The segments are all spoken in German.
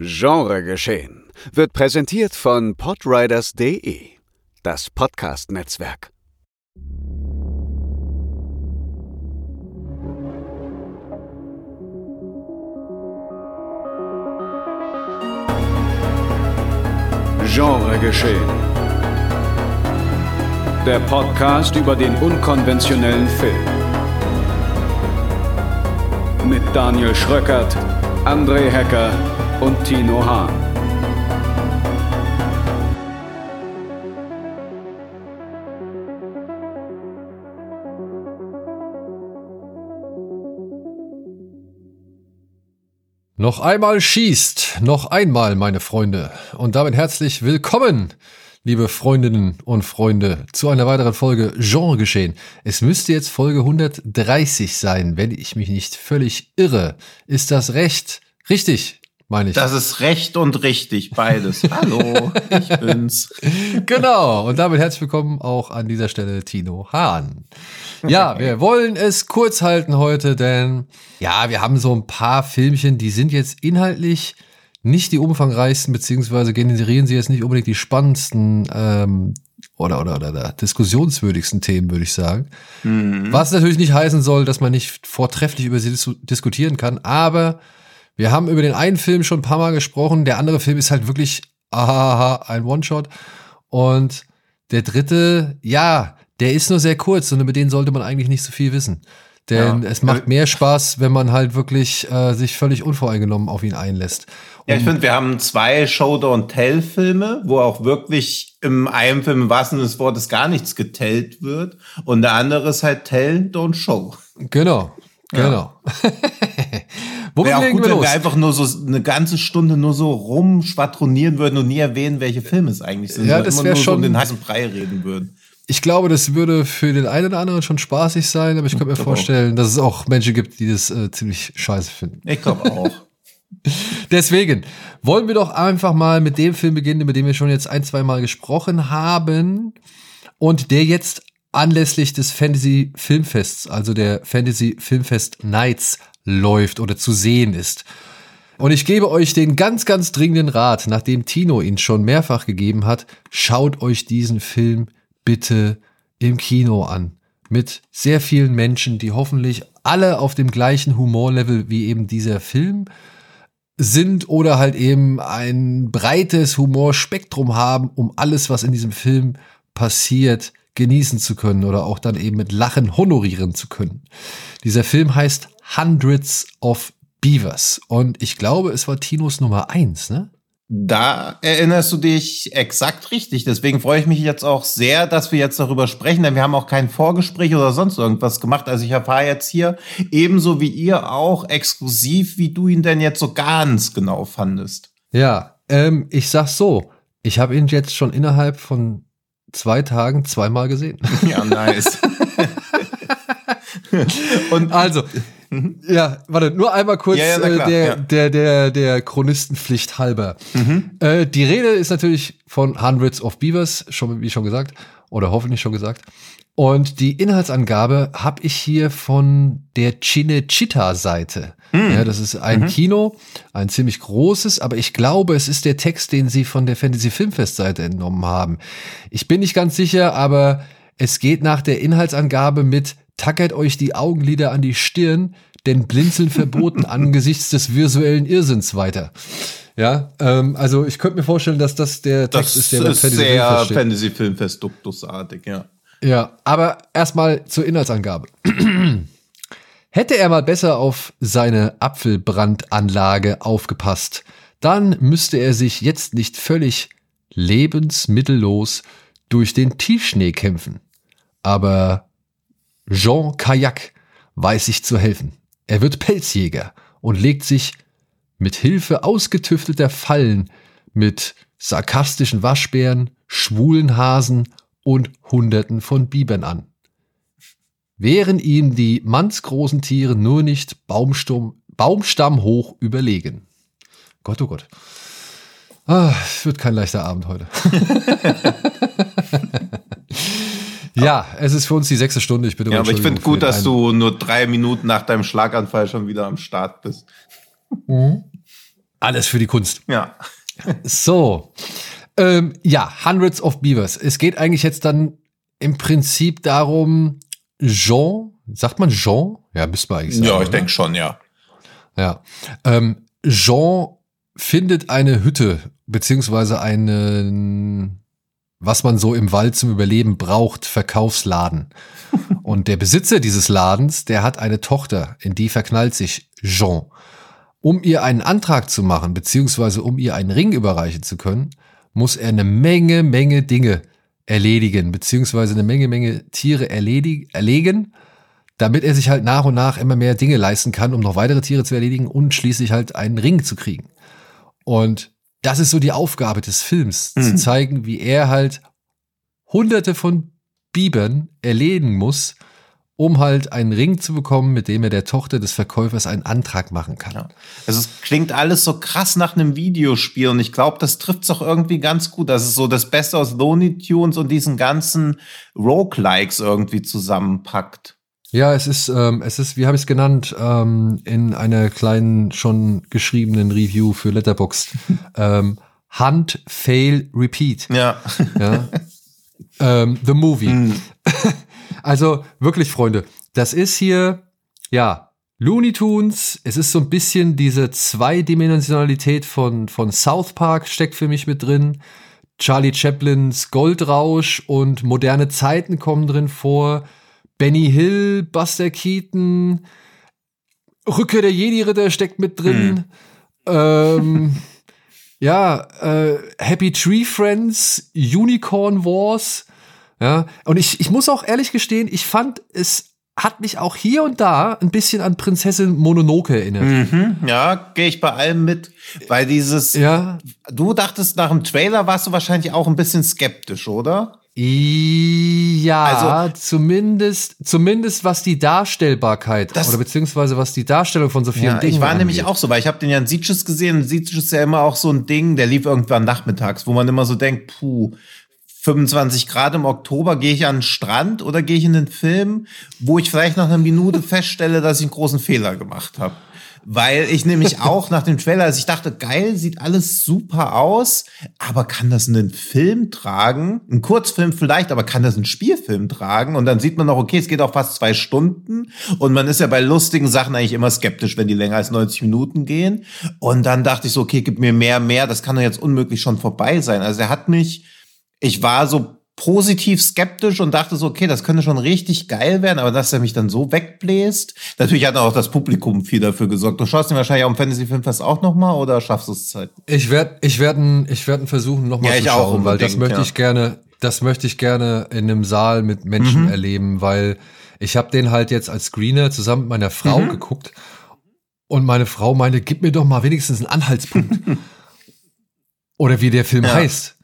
Genregeschehen wird präsentiert von podriders.de, das Podcast-Netzwerk. Genregeschehen. Der Podcast über den unkonventionellen Film. Mit Daniel Schröckert, André Hecker und Tino Hahn. Noch einmal schießt, noch einmal, meine Freunde. Und damit herzlich willkommen, liebe Freundinnen und Freunde, zu einer weiteren Folge Genre geschehen. Es müsste jetzt Folge 130 sein, wenn ich mich nicht völlig irre. Ist das recht? Richtig, meine ich. Das ist recht und richtig, beides. Hallo, ich bin's. Genau, und damit herzlich willkommen auch an dieser Stelle Tino Hahn. Ja, wir wollen es kurz halten heute, denn ja, wir haben so ein paar Filmchen, die sind jetzt inhaltlich nicht die umfangreichsten, beziehungsweise generieren sie jetzt nicht unbedingt die spannendsten ähm, oder, oder, oder, oder diskussionswürdigsten Themen, würde ich sagen. Mhm. Was natürlich nicht heißen soll, dass man nicht vortrefflich über sie dis diskutieren kann, aber wir haben über den einen Film schon ein paar Mal gesprochen, der andere Film ist halt wirklich aha, ein One-Shot und der dritte, ja, der ist nur sehr kurz und über den sollte man eigentlich nicht so viel wissen. Denn ja. es macht mehr Spaß, wenn man halt wirklich äh, sich völlig unvoreingenommen auf ihn einlässt. Ja, ich finde, wir haben zwei Show-Don't-Tell-Filme, wo auch wirklich im einen Film im wahrsten Sinne des Wortes gar nichts getellt wird. Und der andere ist halt Tell, Don't Show. Genau, genau. Ja. Womit Wäre auch gut, wir wenn wir einfach nur so eine ganze Stunde nur so rumschwadronieren würden und nie erwähnen, welche Filme es eigentlich sind. Ja, das wäre schon. So um den heißen Brei reden würden. Ich glaube, das würde für den einen oder anderen schon spaßig sein, aber ich könnte mir vorstellen, auch. dass es auch Menschen gibt, die das äh, ziemlich scheiße finden. Ich glaube auch. Deswegen wollen wir doch einfach mal mit dem Film beginnen, über den wir schon jetzt ein, zwei Mal gesprochen haben und der jetzt anlässlich des Fantasy Filmfests, also der Fantasy Filmfest Nights läuft oder zu sehen ist. Und ich gebe euch den ganz, ganz dringenden Rat, nachdem Tino ihn schon mehrfach gegeben hat, schaut euch diesen Film bitte im Kino an. Mit sehr vielen Menschen, die hoffentlich alle auf dem gleichen Humorlevel wie eben dieser Film sind oder halt eben ein breites Humorspektrum haben, um alles, was in diesem Film passiert, genießen zu können oder auch dann eben mit Lachen honorieren zu können. Dieser Film heißt Hundreds of Beavers und ich glaube, es war Tinos Nummer eins, ne? Da erinnerst du dich exakt richtig. Deswegen freue ich mich jetzt auch sehr, dass wir jetzt darüber sprechen, denn wir haben auch kein Vorgespräch oder sonst irgendwas gemacht. Also ich erfahre jetzt hier ebenso wie ihr auch exklusiv, wie du ihn denn jetzt so ganz genau fandest. Ja, ähm, ich sag's so. Ich habe ihn jetzt schon innerhalb von zwei Tagen zweimal gesehen. Ja, nice. Und also, Mhm. Ja, warte, nur einmal kurz ja, ja, klar, äh, der, ja. der, der, der Chronistenpflicht halber. Mhm. Äh, die Rede ist natürlich von Hundreds of Beavers, schon, wie schon gesagt, oder hoffentlich schon gesagt. Und die Inhaltsangabe habe ich hier von der Cinecittà-Seite. Mhm. Ja, das ist ein mhm. Kino, ein ziemlich großes, aber ich glaube, es ist der Text, den sie von der Fantasy Filmfest-Seite entnommen haben. Ich bin nicht ganz sicher, aber es geht nach der Inhaltsangabe mit tackert euch die Augenlider an die Stirn, denn Blinzeln verboten angesichts des visuellen Irrsinns weiter. Ja, ähm, also ich könnte mir vorstellen, dass das der Text das ist, der ist sehr Fantasy Filmfest duktusartig, ja. Ja, aber erstmal zur Inhaltsangabe. Hätte er mal besser auf seine Apfelbrandanlage aufgepasst, dann müsste er sich jetzt nicht völlig lebensmittellos durch den Tiefschnee kämpfen. Aber Jean Kayak weiß sich zu helfen. Er wird Pelzjäger und legt sich mit Hilfe ausgetüftelter Fallen mit sarkastischen Waschbären, schwulen Hasen und Hunderten von Bibern an. Wären ihm die mannsgroßen Tiere nur nicht Baumsturm, baumstammhoch überlegen. Gott, oh Gott. Ah, es wird kein leichter Abend heute. Ja, es ist für uns die sechste Stunde. Ich bitte Ja, aber ich finde gut, dass du nur drei Minuten nach deinem Schlaganfall schon wieder am Start bist. Mhm. alles für die Kunst. Ja. So. Ähm, ja, Hundreds of Beavers. Es geht eigentlich jetzt dann im Prinzip darum, Jean, sagt man Jean? Ja, müsste man eigentlich sagen. Ja, ich denke schon, ja. Ja. Ähm, Jean findet eine Hütte, beziehungsweise einen, was man so im Wald zum Überleben braucht, Verkaufsladen. Und der Besitzer dieses Ladens, der hat eine Tochter, in die verknallt sich Jean. Um ihr einen Antrag zu machen, beziehungsweise um ihr einen Ring überreichen zu können, muss er eine Menge, Menge Dinge erledigen, beziehungsweise eine Menge, Menge Tiere erlegen, damit er sich halt nach und nach immer mehr Dinge leisten kann, um noch weitere Tiere zu erledigen und schließlich halt einen Ring zu kriegen. Und das ist so die Aufgabe des Films, zu Mhm. zeigen, wie er halt hunderte von Bibern erledigen muss, um halt einen Ring zu bekommen, mit dem er der Tochter des Verkäufers einen Antrag machen kann. Ja. Also es klingt alles so krass nach einem Videospiel und ich glaube, das trifft es auch irgendwie ganz gut. Das ist so das Beste aus Looney Tunes und diesen ganzen Roguelikes irgendwie zusammenpackt. Ja, es ist, ähm, es ist, wie habe ich es genannt, ähm, in einer kleinen, schon geschriebenen Review für Letterboxd. ähm, Hunt, Fail, Repeat. Ja. Ja. ähm, the Movie. Hm. Also wirklich, Freunde, das ist hier, ja, Looney Tunes. Es ist so ein bisschen diese Zweidimensionalität von, von South Park steckt für mich mit drin. Charlie Chaplins Goldrausch und moderne Zeiten kommen drin vor. Benny Hill, Buster Keaton, Rückkehr der Jedi-Ritter steckt mit drin. Ähm, ja, äh, Happy Tree Friends, Unicorn Wars. Ja, und ich, ich muss auch ehrlich gestehen, ich fand, es hat mich auch hier und da ein bisschen an Prinzessin Mononoke erinnert. Mhm. Ja, gehe ich bei allem mit. Weil dieses, Ja. du dachtest nach dem Trailer warst du wahrscheinlich auch ein bisschen skeptisch, oder? Ja, Also- zumindest, zumindest was die Darstellbarkeit Das- oder beziehungsweise was die Darstellung von so vielen Ja, Dingen ich war angeht. nämlich auch so, weil ich habe den ja in Sieges gesehen und ist ja immer auch so ein Ding, der lief irgendwann nachmittags, wo man immer so denkt, puh, 25 Grad im Oktober, gehe ich an den Strand oder gehe ich in den Film, wo ich vielleicht nach einer Minute feststelle, dass ich einen großen Fehler gemacht habe. Weil ich nämlich auch nach dem Trailer, also ich dachte, geil, sieht alles super aus, aber kann das einen Film tragen? Ein Kurzfilm vielleicht, aber kann das einen Spielfilm tragen? Und dann sieht man noch, okay, es geht auch fast zwei Stunden und man ist ja bei lustigen Sachen eigentlich immer skeptisch, wenn die länger als 90 Minuten gehen. Und dann dachte ich so, okay, gib mir mehr, mehr, das kann doch jetzt unmöglich schon vorbei sein. Also er hat mich, ich war so positiv skeptisch und dachte so, okay, das könnte schon richtig geil werden, aber dass er mich dann so wegbläst. Natürlich hat auch das Publikum viel dafür gesorgt. Du schaust ihn wahrscheinlich auch im Fantasy Filmfest auch noch mal oder schaffst du es Zeit? Ich werde ich werd, ich werd versuchen, nochmal Ja, zu schauen, weil das möchte ja. ich gerne, das möchte ich gerne in einem Saal mit Menschen Mhm. erleben, weil ich habe den halt jetzt als Screener zusammen mit meiner Frau Mhm. geguckt und meine Frau meinte, gib mir doch mal wenigstens einen Anhaltspunkt. Oder wie der Film Ja. heißt.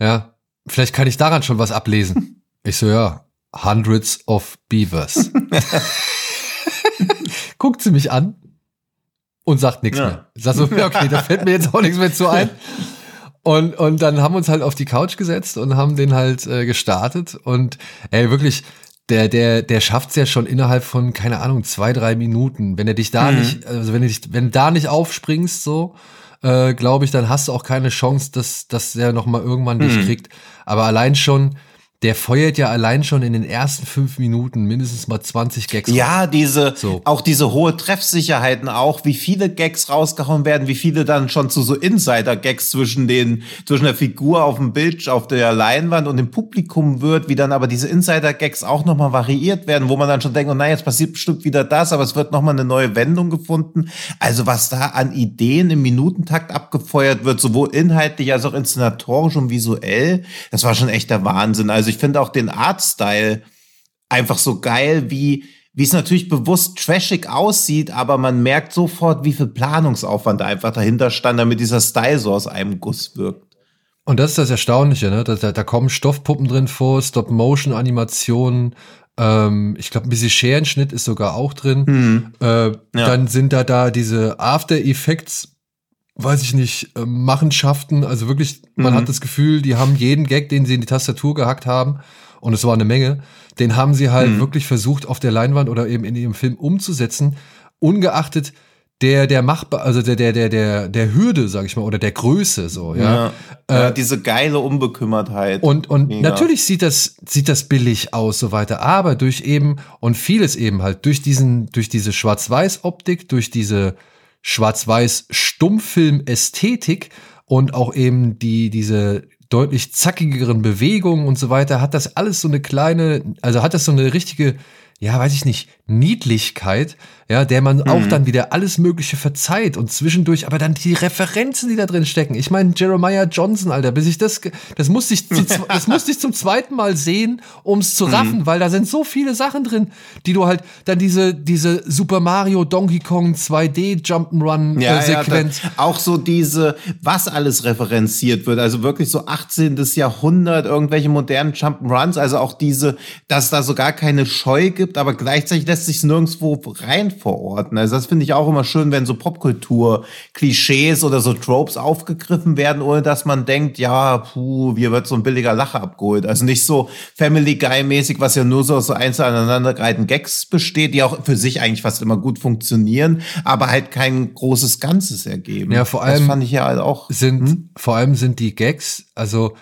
Ja, vielleicht kann ich daran schon was ablesen. Ich so, ja, Hundreds of Beavers. Guckt sie mich an und sagt nichts Ja. mehr. Ich sag so, okay, da fällt mir jetzt auch nichts mehr zu ein. Und, und dann haben wir uns halt auf die Couch gesetzt und haben den halt äh, gestartet. Und ey, wirklich, der, der, der schafft's ja schon innerhalb von, keine Ahnung, zwei, drei Minuten. Wenn er dich da Mhm. nicht, also wenn du dich, wenn du da nicht aufspringst, so, äh, glaube ich, dann hast du auch keine Chance, dass, dass der noch mal irgendwann dich Mhm. kriegt. Aber allein schon, der feuert ja allein schon in den ersten fünf Minuten mindestens mal 20 Gags. raus. Ja, diese, So. auch diese hohe Treffsicherheiten auch, wie viele Gags rausgehauen werden, wie viele dann schon zu so Insider-Gags zwischen den, zwischen der Figur auf dem Bild, auf der Leinwand und dem Publikum wird, wie dann aber diese Insider-Gags auch nochmal variiert werden, wo man dann schon denkt, oh nein, jetzt passiert bestimmt wieder das, aber es wird nochmal eine neue Wendung gefunden. Also was da an Ideen im Minutentakt abgefeuert wird, sowohl inhaltlich als auch inszenatorisch und visuell, das war schon echt der Wahnsinn. Also ich finde auch den Artstyle, einfach so geil, wie wie es natürlich bewusst trashig aussieht, aber man merkt sofort, wie viel Planungsaufwand da einfach dahinter stand, damit dieser Style so aus einem Guss wirkt. Und das ist das Erstaunliche, ne? Da, da, da kommen Stoffpuppen drin vor, Stop-Motion-Animationen, ähm, ich glaube, ein bisschen Scherenschnitt ist sogar auch drin. Äh, Dann sind da da diese After Effects, weiß ich nicht, äh, Machenschaften. Also wirklich, man hat das Gefühl, die haben jeden Gag, den sie in die Tastatur gehackt haben, und es war eine Menge, den haben sie halt wirklich versucht, auf der Leinwand oder eben in ihrem Film umzusetzen, ungeachtet der der machbar, also der der der der der Hürde, sag ich mal, oder der Größe so, ja. Ja, ja, diese geile Unbekümmertheit. Und und Mega. natürlich sieht das sieht das billig aus so weiter, aber durch eben und vieles eben halt durch diesen durch diese Schwarz-Weiß Optik, durch diese Schwarz-Weiß Stummfilm Ästhetik und auch eben die diese deutlich zackigeren Bewegungen und so weiter, hat das alles so eine kleine, also hat das so eine richtige ja, weiß ich nicht, Niedlichkeit, ja, der man auch dann wieder alles Mögliche verzeiht und zwischendurch, aber dann die Referenzen, die da drin stecken. Ich meine, Jeremiah Johnson, Alter, bis ich das, das musste ich, das musste ich zum zweiten Mal sehen, um es zu raffen, weil da sind so viele Sachen drin, die du halt, dann diese, diese Super Mario Donkey Kong 2D Jump'n'Run ja, äh, ja, Sequenz. da, auch so diese, was alles referenziert wird, also wirklich so 18. Jahrhundert, irgendwelche modernen Jump'n'Runs, also auch diese, dass da so gar keine Scheu gibt, aber gleichzeitig lässt sich nirgendwo rein verorten. Also das finde ich auch immer schön, wenn so Popkultur-Klischees oder so Tropes aufgegriffen werden, ohne dass man denkt, ja, puh, hier wird so ein billiger Lacher abgeholt. Also nicht so Family Guy-mäßig, was ja nur so aus so einzeln aneinandergereihten Gags besteht, die auch für sich eigentlich fast immer gut funktionieren, aber halt kein großes Ganzes ergeben. Ja, vor Das allem fand ich ja halt auch. sind, vor allem sind die Gags, also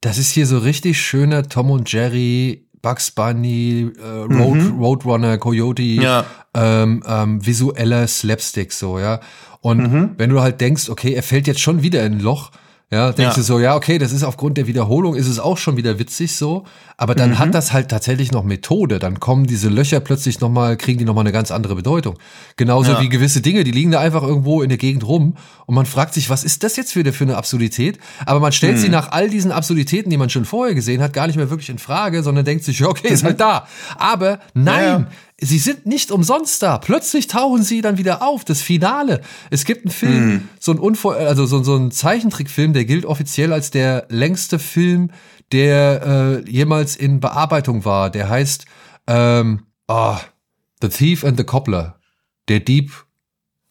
das ist hier so richtig schöner Tom und Jerry, Bugs Bunny, äh, Road, Roadrunner, Coyote, Ja. ähm, ähm, visueller Slapstick so, ja. Und wenn du halt denkst, okay, er fällt jetzt schon wieder in ein Loch, ja, denkst Ja. du so, ja, okay, das ist aufgrund der Wiederholung, ist es auch schon wieder witzig so, aber dann hat das halt tatsächlich noch Methode, dann kommen diese Löcher plötzlich nochmal, kriegen die nochmal eine ganz andere Bedeutung. Genauso Ja. wie gewisse Dinge, die liegen da einfach irgendwo in der Gegend rum und man fragt sich, was ist das jetzt wieder für eine Absurdität? Aber man stellt Hm. sie nach all diesen Absurditäten, die man schon vorher gesehen hat, gar nicht mehr wirklich in Frage, sondern denkt sich, ja, okay, ist halt da. Aber nein, Mhm. Ja. Sie sind nicht umsonst da. Plötzlich tauchen sie dann wieder auf. Das Finale. Es gibt einen Film, Hm. so ein Unvor also so, so ein Zeichentrickfilm, der gilt offiziell als der längste Film, der äh, jemals in Bearbeitung war. Der heißt ähm, ah, The Thief and the Cobbler. Der Dieb,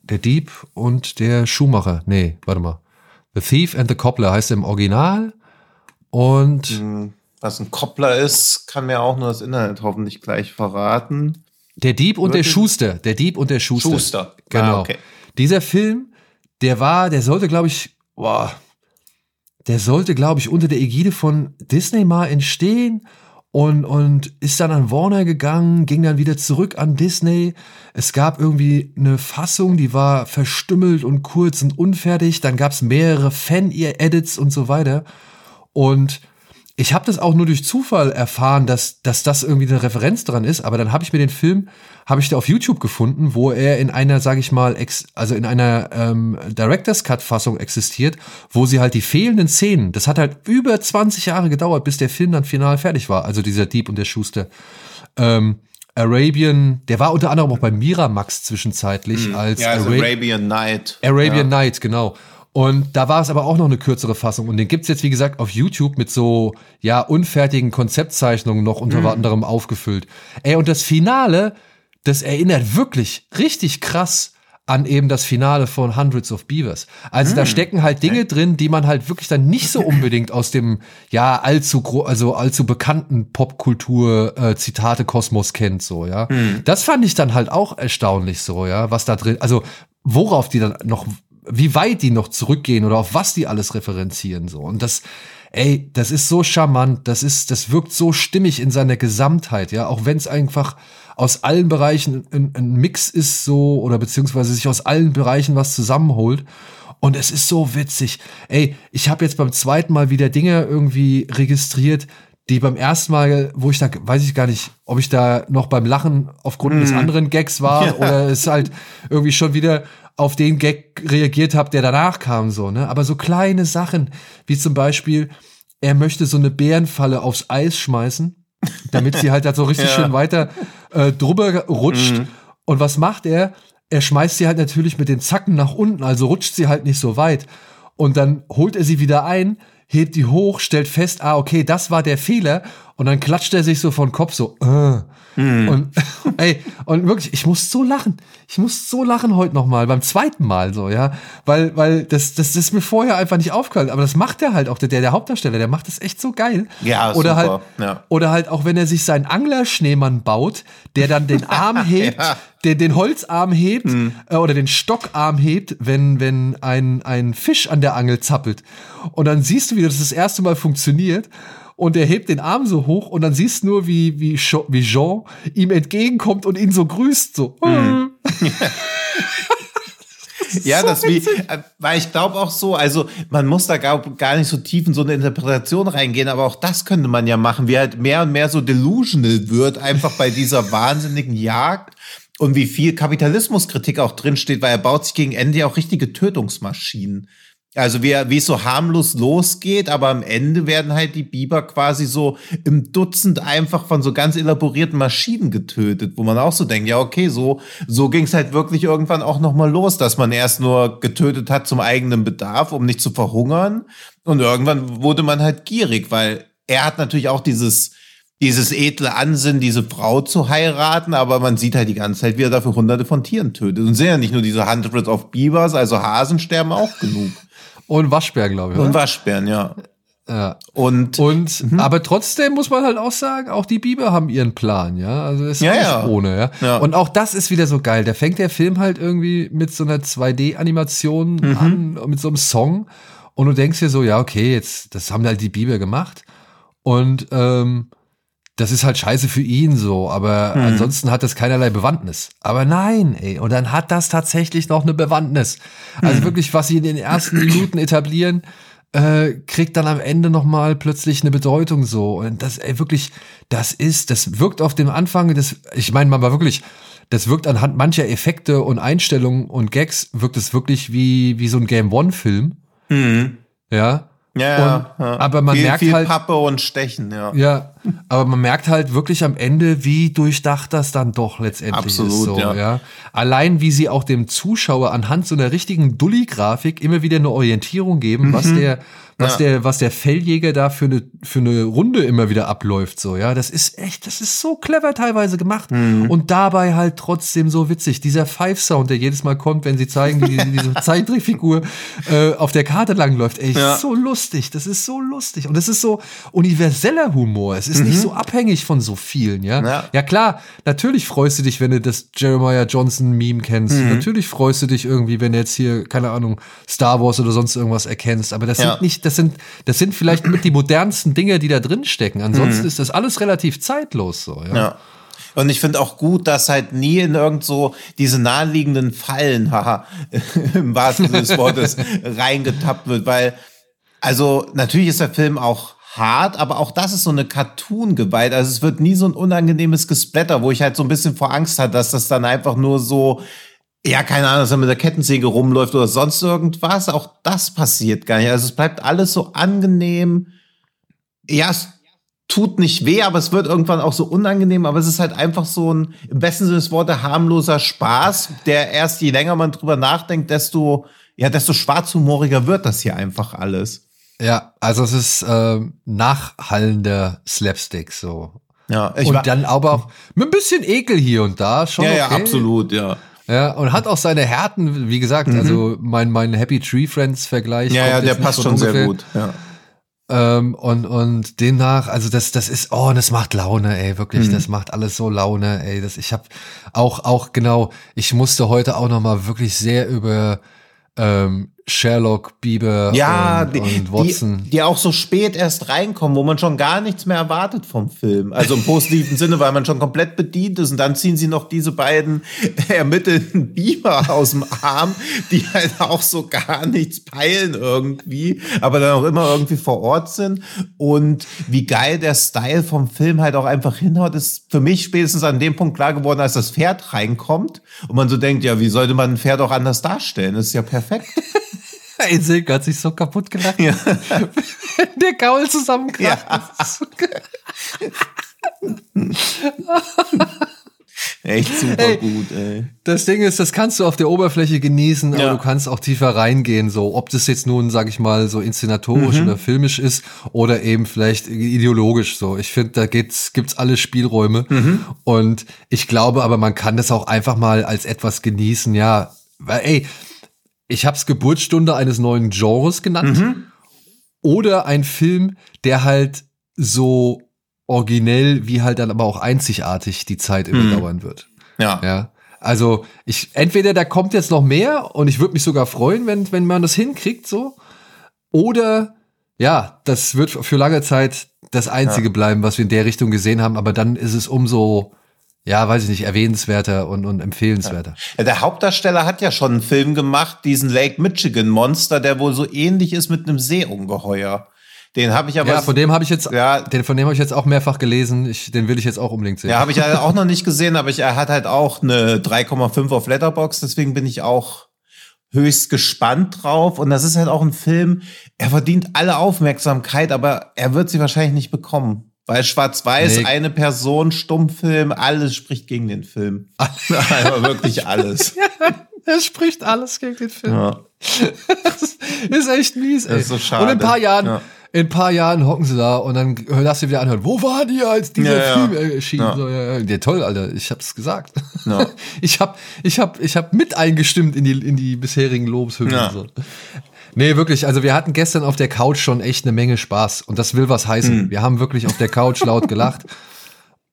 der Dieb und der Schuhmacher. Nee, warte mal. The Thief and the Cobbler heißt im Original. Und Hm, Was ein Koppler ist, kann mir auch nur das Internet hoffentlich gleich verraten. Der Dieb und der Wirklich? Schuster. Der Dieb und der Schuster. Schuster. Genau. Ah, okay. Dieser Film, der war, der sollte, glaube ich, boah, der sollte, glaube ich, unter der Ägide von Disney mal entstehen und, und ist dann an Warner gegangen, ging dann wieder zurück an Disney. Es gab irgendwie eine Fassung, die war verstümmelt und kurz und unfertig. Dann gab es mehrere Fan-Edits und so weiter. Und ich habe das auch nur durch Zufall erfahren, dass, dass das irgendwie eine Referenz dran ist, aber dann habe ich mir den Film, habe ich da auf YouTube gefunden, wo er in einer, sage ich mal, ex, also in einer ähm, Director's Cut-Fassung existiert, wo sie halt die fehlenden Szenen, das hat halt über 20 Jahre gedauert, bis der Film dann final fertig war, also dieser Dieb und der Schuster. Ähm, Arabian, der war unter anderem auch bei Miramax zwischenzeitlich als Ja, also Ara- Arabian Night. Arabian ja. Night, genau. Und da war es aber auch noch eine kürzere Fassung. Und den gibt's jetzt, wie gesagt, auf YouTube mit so, ja, unfertigen Konzeptzeichnungen noch unter anderem aufgefüllt. Ey, und das Finale, das erinnert wirklich richtig krass an eben das Finale von Hundreds of Beavers. Also da stecken halt Dinge drin, die man halt wirklich dann nicht so unbedingt aus dem, ja, allzu, gro also allzu bekannten Popkultur, äh, Zitate Kosmos kennt, so, ja. Das fand ich dann halt auch erstaunlich so, ja, was da drin, also worauf die dann noch, wie weit die noch zurückgehen oder auf was die alles referenzieren so. Und das, ey, das ist so charmant, das ist, das wirkt so stimmig in seiner Gesamtheit, ja, auch wenn es einfach aus allen Bereichen ein, ein Mix ist so oder beziehungsweise sich aus allen Bereichen was zusammenholt. Und es ist so witzig. Ey, ich habe jetzt beim zweiten Mal wieder Dinge irgendwie registriert, die beim ersten Mal, wo ich da, weiß ich gar nicht, ob ich da noch beim Lachen aufgrund des anderen Gags war oder es halt irgendwie schon wieder auf den Gag reagiert habe, der danach kam, so, ne? Aber so kleine Sachen, wie zum Beispiel, er möchte so eine Bärenfalle aufs Eis schmeißen, damit sie halt da so richtig Ja. schön weiter äh, drüber rutscht. Und was macht er? Er schmeißt sie halt natürlich mit den Zacken nach unten, also rutscht sie halt nicht so weit. Und dann holt er sie wieder ein, hebt die hoch, stellt fest, ah, okay, das war der Fehler Und dann klatscht er sich so von Kopf so, äh. Hm. Und ey, und wirklich, ich muss so lachen. Ich muss so lachen heute nochmal, beim zweiten Mal so, ja. Weil, weil das, das ist mir vorher einfach nicht aufgefallen. Aber das macht er halt auch, der, der Hauptdarsteller, der macht das echt so geil. Ja, oder super, halt, ja. Oder halt auch, wenn er sich seinen Anglerschneemann baut, der dann den Arm hebt, Ja. der den Holzarm hebt äh, oder den Stockarm hebt, wenn, wenn ein, ein Fisch an der Angel zappelt. Und dann siehst du, wie das das erste Mal funktioniert. Und er hebt den Arm so hoch und dann siehst du nur, wie, wie, wie Jean ihm entgegenkommt und ihn so grüßt. So. Ja, das wie, äh, weil ich glaube auch so, also man muss da gar, gar nicht so tief in so eine Interpretation reingehen, aber auch das könnte man ja machen, wie halt mehr und mehr so delusional wird, einfach bei dieser wahnsinnigen Jagd und wie viel Kapitalismuskritik auch drinsteht, weil er baut sich gegen Ende ja auch richtige Tötungsmaschinen. Also wie, wie es so harmlos losgeht, aber am Ende werden halt die Biber quasi so im Dutzend einfach von so ganz elaborierten Maschinen getötet, wo man auch so denkt, ja okay, so so ging es halt wirklich irgendwann auch noch mal los, dass man erst nur getötet hat zum eigenen Bedarf, um nicht zu verhungern, und irgendwann wurde man halt gierig, weil er hat natürlich auch dieses dieses edle Ansinnen, diese Frau zu heiraten, aber man sieht halt die ganze Zeit, wie er dafür hunderte von Tieren tötet. Und sind ja nicht nur diese Hundreds of Beavers, also Hasen sterben auch genug. Und Waschbär, glaube ich. Und Oder? Waschbären, ja. Ja. Und, Und, Mhm. aber trotzdem muss man halt auch sagen, auch die Biber haben ihren Plan, ja. Also ist Ja, ja. ohne, ja? Ja. Und auch das ist wieder so geil. Da fängt der Film halt irgendwie mit so einer 2D-Animation Mhm. an, mit so einem Song. Und du denkst dir so, ja, okay, jetzt, das haben halt die Biber gemacht. Und ähm, das ist halt scheiße für ihn so, aber ansonsten hat das keinerlei Bewandtnis. Aber nein, ey, und dann hat das tatsächlich noch eine Bewandtnis. Also wirklich, was sie in den ersten Minuten etablieren, äh, kriegt dann am Ende noch mal plötzlich eine Bedeutung so. Und das, ey, wirklich, das ist, das wirkt auf dem Anfang, das, ich meine mal wirklich, das wirkt anhand mancher Effekte und Einstellungen und Gags, wirkt es wirklich wie, wie so ein Game One-Film. Ja. ja, ja, Und- ja. aber man viel, merkt viel halt- Pappe und Stechen, ja. Ja, aber man merkt halt wirklich am Ende, wie durchdacht das dann doch letztendlich Absolut, ist. So, ja. ja. Allein wie sie auch dem Zuschauer anhand so einer richtigen Dulli-Grafik immer wieder eine Orientierung geben, was der, was Ja. der, was der Felljäger da für eine, für eine Runde immer wieder abläuft. So, ja, das ist echt, das ist so clever teilweise gemacht und dabei halt trotzdem so witzig. Dieser Five-Sound, der jedes Mal kommt, wenn sie zeigen, wie die- diese Zeichentrickfigur äh, auf der Karte langläuft. Ey, Ja. so lustig. Das ist so lustig. Und es ist so universeller Humor. Es ist nicht so abhängig von so vielen, ja? Mhm. Ja. Ja, klar. Natürlich freust du dich, wenn du das Jeremiah Johnson Meme kennst. Mhm. Natürlich freust du dich irgendwie, wenn du jetzt hier, keine Ahnung, Star Wars oder sonst irgendwas erkennst. Aber das Ja. sind nicht, das sind, das sind vielleicht mit die modernsten Dinge, die da drin stecken. Ansonsten Mhm. ist das alles relativ zeitlos so, ja. Ja. Und ich finde auch gut, dass halt nie in irgend so diese naheliegenden Fallen, haha, im wahrsten Sinne des Wortes, reingetappt wird, weil, also natürlich ist der Film auch hart, aber auch das ist so eine Cartoon-Gewalt. Also es wird nie so ein unangenehmes Gesplatter, wo ich halt so ein bisschen vor Angst hatte, dass das dann einfach nur so, ja, keine Ahnung, dass er mit der Kettensäge rumläuft oder sonst irgendwas. Auch das passiert gar nicht. Also es bleibt alles so angenehm. Ja, es tut nicht weh, aber es wird irgendwann auch so unangenehm, aber es ist halt einfach so ein, im besten Sinne des Wortes, harmloser Spaß, der erst je länger man drüber nachdenkt, desto, ja, desto schwarzhumoriger wird das hier einfach alles. Ja, also es ist ähm, nachhallender Slapstick so. Ja, ich und dann aber auch mit ein bisschen Ekel hier und da schon. ja, okay. ja, absolut, ja. Ja, und hat auch seine Härten, wie gesagt, also mein, mein Happy Tree Friends Vergleich. Mhm. Ja, ja, der passt schon sehr ungefähr. gut, ja. Ähm, und, und demnach, also das, das ist, oh, das macht Laune, ey, wirklich, Mhm. das macht alles so Laune, ey. Das, ich habe auch, auch genau, ich musste heute auch noch mal wirklich sehr über ähm, Sherlock, Bieber Ja, und, die, und Watson. Die, die auch so spät erst reinkommen, wo man schon gar nichts mehr erwartet vom Film. Also im positiven Sinne, weil man schon komplett bedient ist. Und dann ziehen sie noch diese beiden ermittelten Biber aus dem Arm, die halt auch so gar nichts peilen irgendwie, aber dann auch immer irgendwie vor Ort sind. Und wie geil der Style vom Film halt auch einfach hinhaut, ist für mich spätestens an dem Punkt klar geworden, als das Pferd reinkommt und man so denkt, ja, wie sollte man ein Pferd auch anders darstellen? Das ist ja perfekt. Ey, Silke hat sich so kaputt gelacht. Ja. Der Gaul zusammenkracht. Ja. Echt super ey, gut, ey. Das Ding ist, das kannst du auf der Oberfläche genießen, aber ja. du kannst auch tiefer reingehen, so. Ob das jetzt nun, sag ich mal, so inszenatorisch mhm. oder filmisch ist oder eben vielleicht ideologisch, so. Ich finde, da geht's, gibt's alle Spielräume. Mhm. Und ich glaube aber, man kann das auch einfach mal als etwas genießen, ja. Weil, ey, ich hab's Geburtsstunde eines neuen Genres genannt. Mhm. Oder ein Film, der halt so originell wie halt dann aber auch einzigartig die Zeit überdauern hm. wird. Ja. Ja. Also ich entweder da kommt jetzt noch mehr und ich würde mich sogar freuen, wenn wenn man das hinkriegt so, oder ja, das wird für lange Zeit das einzige ja. bleiben, was wir in der Richtung gesehen haben. Aber dann ist es umso ja, weiß ich nicht, erwähnenswerter und, und empfehlenswerter. Ja, der Hauptdarsteller hat ja schon einen Film gemacht, diesen Lake Michigan Monster, der wohl so ähnlich ist mit einem Seeungeheuer. Den habe ich aber. Ja, von dem habe ich jetzt, ja, den, von dem habe ich jetzt auch mehrfach gelesen. Ich, den will ich jetzt auch unbedingt sehen. Ja, habe ich ja auch noch nicht gesehen, aber ich, er hat halt auch eine 3,5 auf Letterbox, deswegen bin ich auch höchst gespannt drauf. Und das ist halt auch ein Film, er verdient alle Aufmerksamkeit, aber er wird sie wahrscheinlich nicht bekommen. Weil Schwarz-Weiß, nee. eine Person, Stummfilm, alles spricht gegen den Film. Aber wirklich alles. er spricht alles gegen den Film. Ja. das ist echt mies, ey. Das ist so schade. Und in ein paar Jahren, ja in ein paar Jahren hocken sie da und dann lass sie wieder anhören, wo waren die, als dieser ja, Film ja. erschien? Ja. So, ja, ja, toll, Alter, ich hab's gesagt. Ja. Ich hab, ich hab, ich hab mit eingestimmt in die, in die bisherigen Lobeshymnen. Ja. So. Nee, wirklich. Also wir hatten gestern auf der Couch schon echt eine Menge Spaß. Und das will was heißen. Mhm. Wir haben wirklich auf der Couch laut gelacht.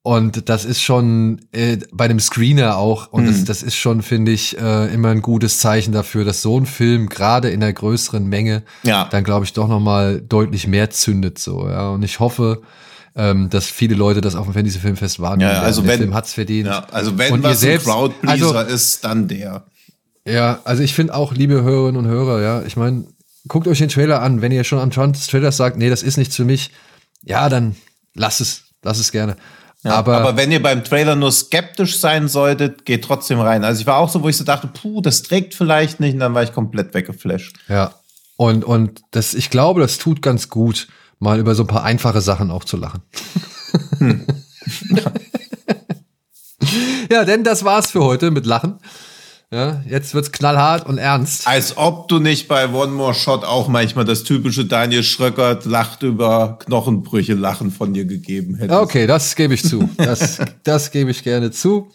Und das ist schon äh, bei einem Screener auch, und mhm. das, das ist schon, finde ich, äh, immer ein gutes Zeichen dafür, dass so ein Film gerade in der größeren Menge ja. dann, glaube ich, doch nochmal deutlich mehr zündet. So, ja. Und ich hoffe, ähm, dass viele Leute das auf dem Fantasy Filmfest wahrnehmen. Ja, also der wenn, Film hat's verdient. Ja, also wenn und was selbst, ein Crowdpleaser also, ist, dann der. Ja, also ich finde auch, liebe Hörerinnen und Hörer, ja, ich meine, guckt euch den Trailer an. Wenn ihr schon am Trans Trailers sagt, nee, das ist nichts für mich, ja, dann lasst es, lasst es gerne. Ja, aber, aber wenn ihr beim Trailer nur skeptisch sein solltet, geht trotzdem rein. Also ich war auch so, wo ich so dachte, puh, das trägt vielleicht nicht, und dann war ich komplett weggeflasht. Ja. Und, und das, ich glaube, das tut ganz gut, mal über so ein paar einfache Sachen auch zu lachen. Hm. ja, denn das war's für heute mit Lachen. Ja, jetzt wird's knallhart und ernst. Als ob du nicht bei One More Shot auch manchmal das typische Daniel Schröckert lacht über Knochenbrüche Lachen von dir gegeben hättest. Okay, das gebe ich zu. Das, das gebe ich gerne zu.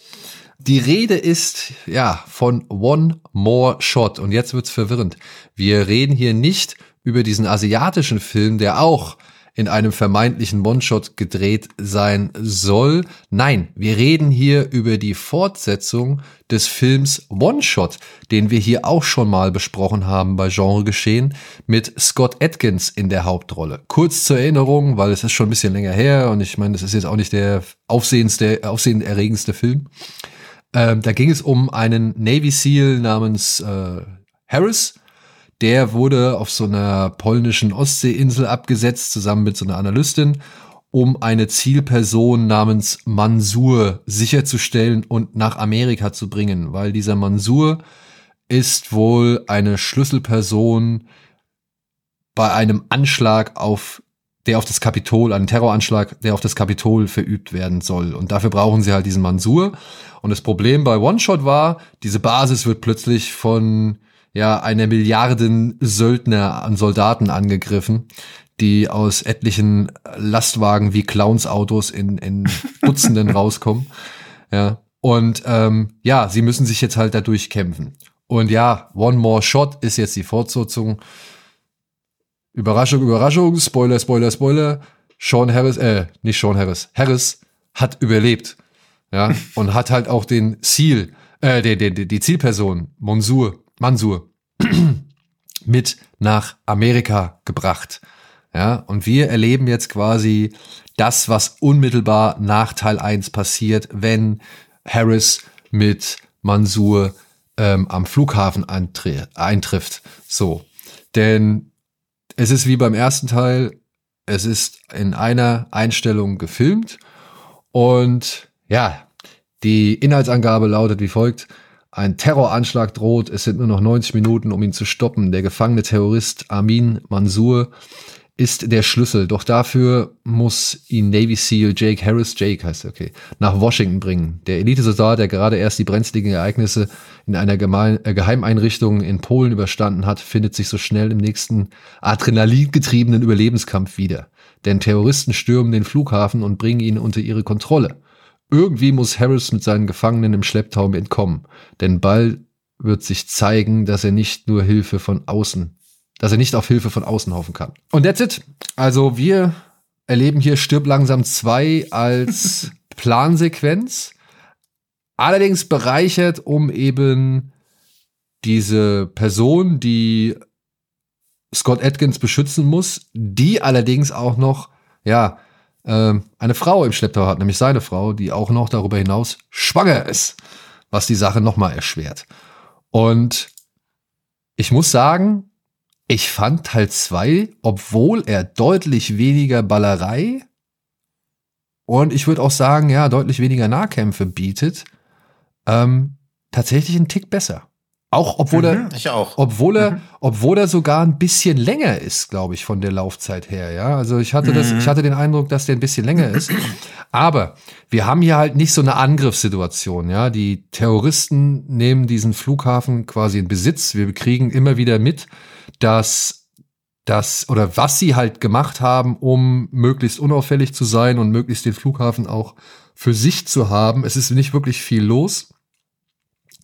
Die Rede ist, ja, von One More Shot. Und jetzt wird's verwirrend. Wir reden hier nicht über diesen asiatischen Film, der auch in einem vermeintlichen One-Shot gedreht sein soll. Nein, wir reden hier über die Fortsetzung des Films One-Shot, den wir hier auch schon mal besprochen haben bei Genre Geschehen, mit Scott Atkins in der Hauptrolle. Kurz zur Erinnerung, weil es ist schon ein bisschen länger her und ich meine, das ist jetzt auch nicht der aufsehendste, aufsehenerregendste Film. Ähm, da ging es um einen Navy SEAL namens äh, Harris, der wurde auf so einer polnischen Ostseeinsel abgesetzt, zusammen mit so einer Analystin, um eine Zielperson namens Mansur sicherzustellen und nach Amerika zu bringen, weil dieser Mansur ist wohl eine Schlüsselperson bei einem Anschlag auf der auf das Kapitol, einen Terroranschlag, der auf das Kapitol verübt werden soll. Und dafür brauchen sie halt diesen Mansur. Und das Problem bei One Shot war, diese Basis wird plötzlich von ja eine Milliarden Söldner an Soldaten angegriffen, die aus etlichen Lastwagen wie Clownsautos in, in Dutzenden rauskommen. Ja. Und ähm, ja, sie müssen sich jetzt halt dadurch kämpfen. Und ja, One More Shot ist jetzt die Fortsetzung. Überraschung, Überraschung, Spoiler, Spoiler, Spoiler. Sean Harris, äh, nicht Sean Harris, Harris hat überlebt. Ja, und hat halt auch den Ziel, äh, die, die, die Zielperson, Monsur, Mansur mit nach Amerika gebracht. Ja, und wir erleben jetzt quasi das, was unmittelbar nach Teil 1 passiert, wenn Harris mit Mansur ähm, am Flughafen eintrifft. So. Denn es ist wie beim ersten Teil, es ist in einer Einstellung gefilmt und ja, die Inhaltsangabe lautet wie folgt. Ein Terroranschlag droht, es sind nur noch 90 Minuten, um ihn zu stoppen. Der gefangene Terrorist Amin Mansour ist der Schlüssel. Doch dafür muss ihn Navy SEAL Jake Harris, Jake heißt er, okay, nach Washington bringen. Der Elitesoldat, der gerade erst die brenzligen Ereignisse in einer Geme äh, Geheimeinrichtung in Polen überstanden hat, findet sich so schnell im nächsten adrenalingetriebenen Überlebenskampf wieder. Denn Terroristen stürmen den Flughafen und bringen ihn unter ihre Kontrolle. Irgendwie muss Harris mit seinen Gefangenen im Schlepptau entkommen. Denn bald wird sich zeigen, dass er nicht nur Hilfe von außen dass er nicht auf Hilfe von außen hoffen kann. Und that's it. Also wir erleben hier Stirb langsam 2 als Plansequenz, allerdings bereichert um eben diese Person, die Scott Atkins beschützen muss, die allerdings auch noch, ja, eine Frau im Schlepptau hat, nämlich seine Frau, die auch noch darüber hinaus schwanger ist, was die Sache nochmal erschwert. Und ich muss sagen, ich fand Teil 2, obwohl er deutlich weniger Ballerei und ich würde auch sagen, ja, deutlich weniger Nahkämpfe bietet, ähm, tatsächlich einen Tick besser. Auch obwohl Mhm, er, auch. obwohl er, Mhm. obwohl er sogar ein bisschen länger ist, glaube ich, von der Laufzeit her. Ja, also ich hatte das, Mhm. ich hatte den Eindruck, dass der ein bisschen länger ist. Aber wir haben hier halt nicht so eine Angriffssituation. Ja, die Terroristen nehmen diesen Flughafen quasi in Besitz. Wir kriegen immer wieder mit, dass das oder was sie halt gemacht haben, um möglichst unauffällig zu sein und möglichst den Flughafen auch für sich zu haben. Es ist nicht wirklich viel los.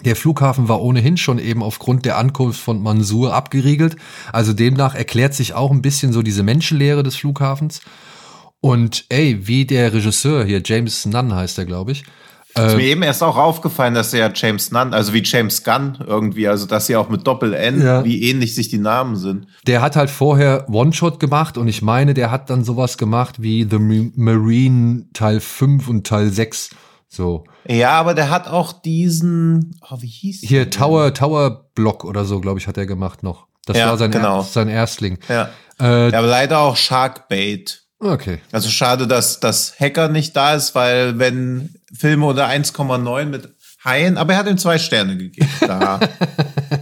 Der Flughafen war ohnehin schon eben aufgrund der Ankunft von Mansur abgeriegelt. Also demnach erklärt sich auch ein bisschen so diese Menschenlehre des Flughafens. Und ey, wie der Regisseur hier, James Nunn heißt er, glaube ich. Ist mir eben erst auch aufgefallen, dass er James Nunn, also wie James Gunn irgendwie, also dass sie auch mit Doppel-N, Ja. wie ähnlich sich die Namen sind. der hat halt vorher One-Shot gemacht und ich meine, der hat dann sowas gemacht wie The Marine Teil 5 und Teil 6. So. Ja, aber der hat auch diesen, oh, wie hieß Hier der denn? Tower, Tower Block oder so, glaube ich, hat er gemacht noch. Das Ja, war sein, genau. er, sein Erstling. Ja. Äh, ja, aber leider auch Sharkbait. okay. Also schade, dass das Hacker nicht da ist, weil wenn Filme unter 1,9 mit Haien, aber er hat ihm zwei Sterne gegeben. Da.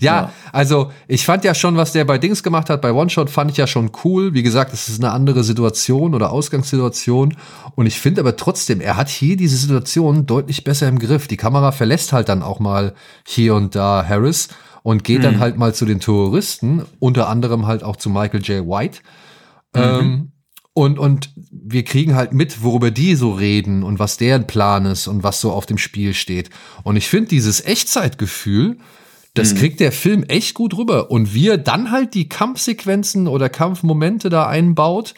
Ja, Ja. also ich fand ja schon, was der bei Dings gemacht hat, bei One Shot fand ich ja schon cool. Wie gesagt, es ist eine andere Situation oder Ausgangssituation. Und ich finde aber trotzdem, er hat hier diese Situation deutlich besser im Griff. Die Kamera verlässt halt dann auch mal hier und da Harris und geht dann halt mal zu den Terroristen, unter anderem halt auch zu Michael J. White. Ähm, und, und wir kriegen halt mit, worüber die so reden und was deren Plan ist und was so auf dem Spiel steht. Und ich finde dieses Echtzeitgefühl, das kriegt der Film echt gut rüber. Und wie er dann halt die Kampfsequenzen oder Kampfmomente da einbaut,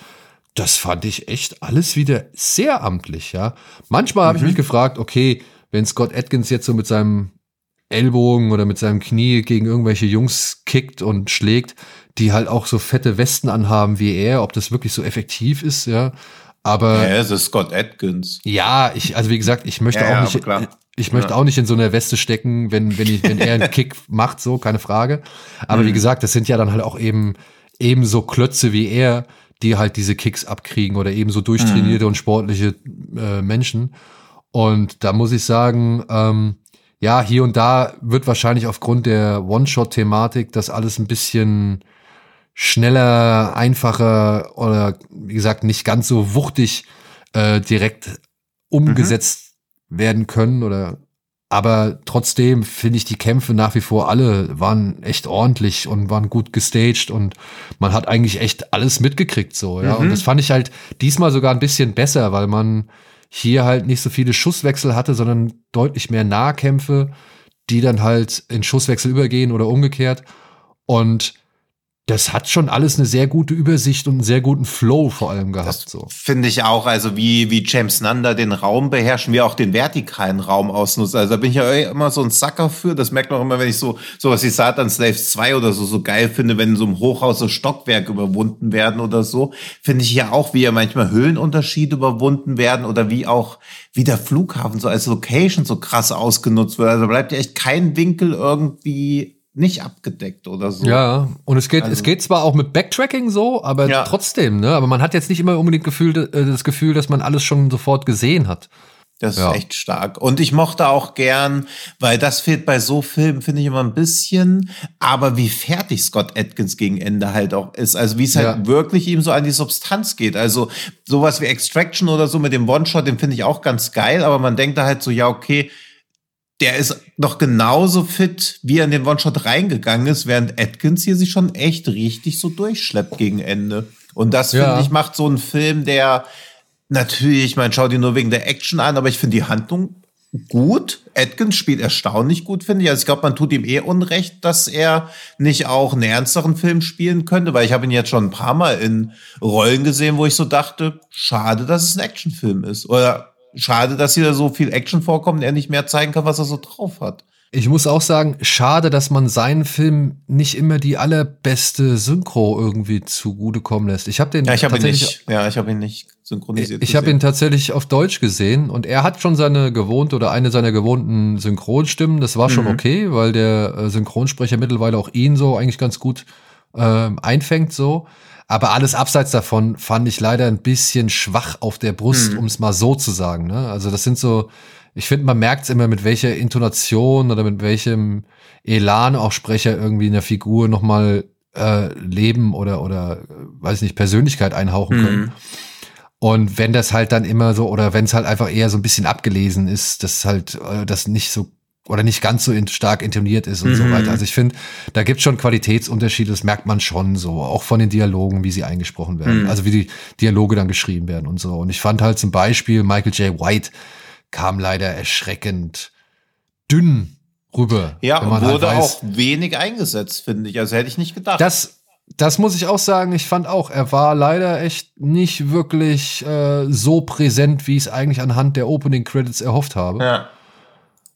das fand ich echt alles wieder sehr amtlich, ja. Manchmal habe ich mich gefragt, okay, wenn Scott Atkins jetzt so mit seinem Ellbogen oder mit seinem Knie gegen irgendwelche Jungs kickt und schlägt, die halt auch so fette Westen anhaben wie er, ob das wirklich so effektiv ist, ja. Aber ja, es ist Scott Atkins. ja, ich, also wie gesagt, ich möchte Ja, auch ja, nicht, klar. ich möchte Ja. auch nicht in so einer Weste stecken, wenn, wenn ich, wenn er einen Kick macht, so, keine Frage. Aber Mhm. wie gesagt, das sind ja dann halt auch eben, eben so Klötze wie er, die halt diese Kicks abkriegen oder eben so durchtrainierte Mhm. und sportliche äh, Menschen. Und da muss ich sagen, ähm, ja, hier und da wird wahrscheinlich aufgrund der One-Shot-Thematik das alles ein bisschen schneller, einfacher oder wie gesagt nicht ganz so wuchtig äh, direkt umgesetzt werden können oder aber trotzdem finde ich die Kämpfe nach wie vor alle waren echt ordentlich und waren gut gestaged und man hat eigentlich echt alles mitgekriegt so, ja. Und das fand ich halt diesmal sogar ein bisschen besser, weil man hier halt nicht so viele Schusswechsel hatte, sondern deutlich mehr Nahkämpfe, die dann halt in Schusswechsel übergehen oder umgekehrt. Und das hat schon alles eine sehr gute Übersicht und einen sehr guten Flow vor allem gehabt. so. Finde ich auch, also wie, wie James Nanda den Raum beherrschen, wie auch den vertikalen Raum ausnutzt. Also da bin ich ja immer so ein Sucker für. Das merkt man auch immer, wenn ich so sowas wie Satan Slaves 2 oder so so geil finde, wenn in so einem Hochhaus so Stockwerke überwunden werden oder so. Finde ich ja auch, wie ja manchmal Höhenunterschiede überwunden werden oder wie auch wie der Flughafen so als Location so krass ausgenutzt wird. Also bleibt ja echt kein Winkel irgendwie nicht abgedeckt oder so. Ja, und es geht, es Also- geht zwar auch mit Backtracking so, aber Ja. trotzdem, ne? Aber man hat jetzt nicht immer unbedingt Gefühl, äh, das Gefühl, dass man alles schon sofort gesehen hat. Das ist Ja. echt stark. Und ich mochte auch gern, weil das fehlt bei so Filmen, finde ich immer ein bisschen, aber wie fertig Scott Atkins gegen Ende halt auch ist. Also wie es halt Ja. wirklich ihm so an die Substanz geht. Also sowas wie Extraction oder so mit dem One-Shot, den finde ich auch ganz geil, aber man denkt da halt so, ja, okay, der ist doch genauso fit, wie er in den One-Shot reingegangen ist, während Atkins hier sich schon echt richtig so durchschleppt gegen Ende. Und das, Ja. finde ich, macht so einen Film, der natürlich, ich meine, schau dir nur wegen der Action an, aber ich finde die Handlung gut. Atkins spielt erstaunlich gut, finde ich. Also ich glaube, man tut ihm eh Unrecht, dass er nicht auch einen ernsteren Film spielen könnte, weil ich habe ihn jetzt schon ein paar Mal in Rollen gesehen, wo ich so dachte, schade, dass es ein Actionfilm ist. Oder schade, dass hier so viel Action vorkommt und er nicht mehr zeigen kann, was er so drauf hat. Ich muss auch sagen, schade, dass man seinen Film nicht immer die allerbeste Synchro irgendwie zugutekommen lässt. Ich habe den Ja, ich habe ihn tatsächlich nicht, ja, ich habe ihn nicht synchronisiert. Ich habe ihn tatsächlich auf Deutsch gesehen und er hat schon seine gewohnte oder eine seiner gewohnten Synchronstimmen. Das war schon Mhm. okay, weil der äh, Synchronsprecher mittlerweile auch ihn so eigentlich ganz gut ähm, einfängt so. Aber alles abseits davon fand ich leider ein bisschen schwach auf der Brust, Mhm. um es mal so zu sagen. Ne? Also das sind so, ich finde, man merkt es immer, mit welcher Intonation oder mit welchem Elan auch Sprecher irgendwie in der Figur nochmal äh, Leben oder, oder, äh, weiß nicht, Persönlichkeit einhauchen können. Mhm. Und wenn das halt dann immer so, oder wenn es halt einfach eher so ein bisschen abgelesen ist, dass halt äh, das nicht so oder nicht ganz so in, stark intoniert ist und so Mhm. weiter. Also ich finde, da gibt schon Qualitätsunterschiede, das merkt man schon so, auch von den Dialogen, wie sie eingesprochen werden, Mhm. also wie die Dialoge dann geschrieben werden und so. Und ich fand halt zum Beispiel Michael J. White kam leider erschreckend dünn rüber. Ja, wenn man wurde halt weiß, auch wenig eingesetzt, finde ich. Also hätte ich nicht gedacht. das, das muss ich auch sagen. Ich fand auch, er war leider echt nicht wirklich äh, so präsent, wie ich es eigentlich anhand der Opening Credits erhofft habe. ja.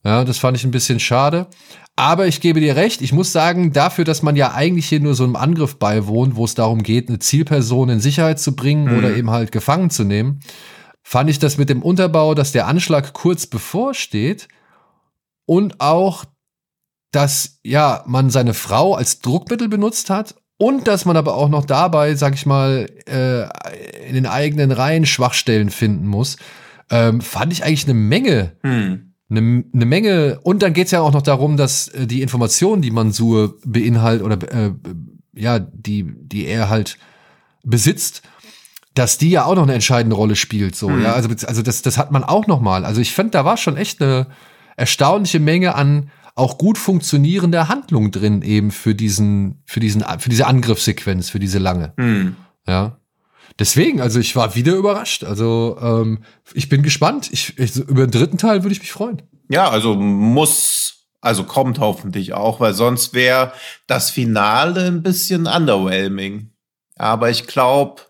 Ja, das fand ich ein bisschen schade. Aber ich gebe dir recht, ich muss sagen, dafür, dass man ja eigentlich hier nur so einem Angriff beiwohnt, wo es darum geht, eine Zielperson in Sicherheit zu bringen Mhm. oder eben halt gefangen zu nehmen, fand ich das mit dem Unterbau, dass der Anschlag kurz bevorsteht und auch, dass ja man seine Frau als Druckmittel benutzt hat und dass man aber auch noch dabei, sag ich mal, äh, in den eigenen Reihen Schwachstellen finden muss, ähm, fand ich eigentlich eine Menge Hm. Eine, eine Menge. Und dann geht's ja auch noch darum, dass äh, die Informationen, die Mansur beinhaltet oder äh, ja, die, die er halt besitzt, dass die ja auch noch eine entscheidende Rolle spielt. So, Mhm. ja, also, also das, das hat man auch noch mal. Also ich fand, da war schon echt eine erstaunliche Menge an auch gut funktionierender Handlung drin, eben für diesen, für diesen, für diese Angriffssequenz, für diese lange. Hm. Ja. Deswegen, also ich war wieder überrascht. Also ähm, ich bin gespannt. Ich, ich, über den dritten Teil würde ich mich freuen. Ja, also muss, also kommt hoffentlich auch, weil sonst wäre das Finale ein bisschen underwhelming. Aber ich glaube,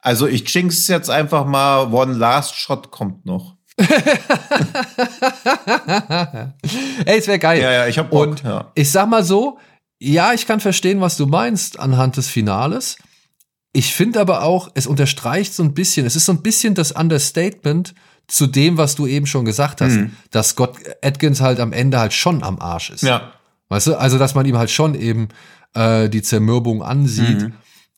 also ich jinx es jetzt einfach mal, One Last Shot kommt noch. Ey, es wäre geil. Ja, ja, ich hab Bock, Und ja. ich sag mal so, ja, ich kann verstehen, was du meinst anhand des Finales. Ich finde aber auch, es unterstreicht so ein bisschen, es ist so ein bisschen das Understatement zu dem, was du eben schon gesagt hast, Mhm. dass Scott Atkins halt am Ende halt schon am Arsch ist. Ja. Weißt du, also dass man ihm halt schon eben äh, die Zermürbung ansieht Mhm.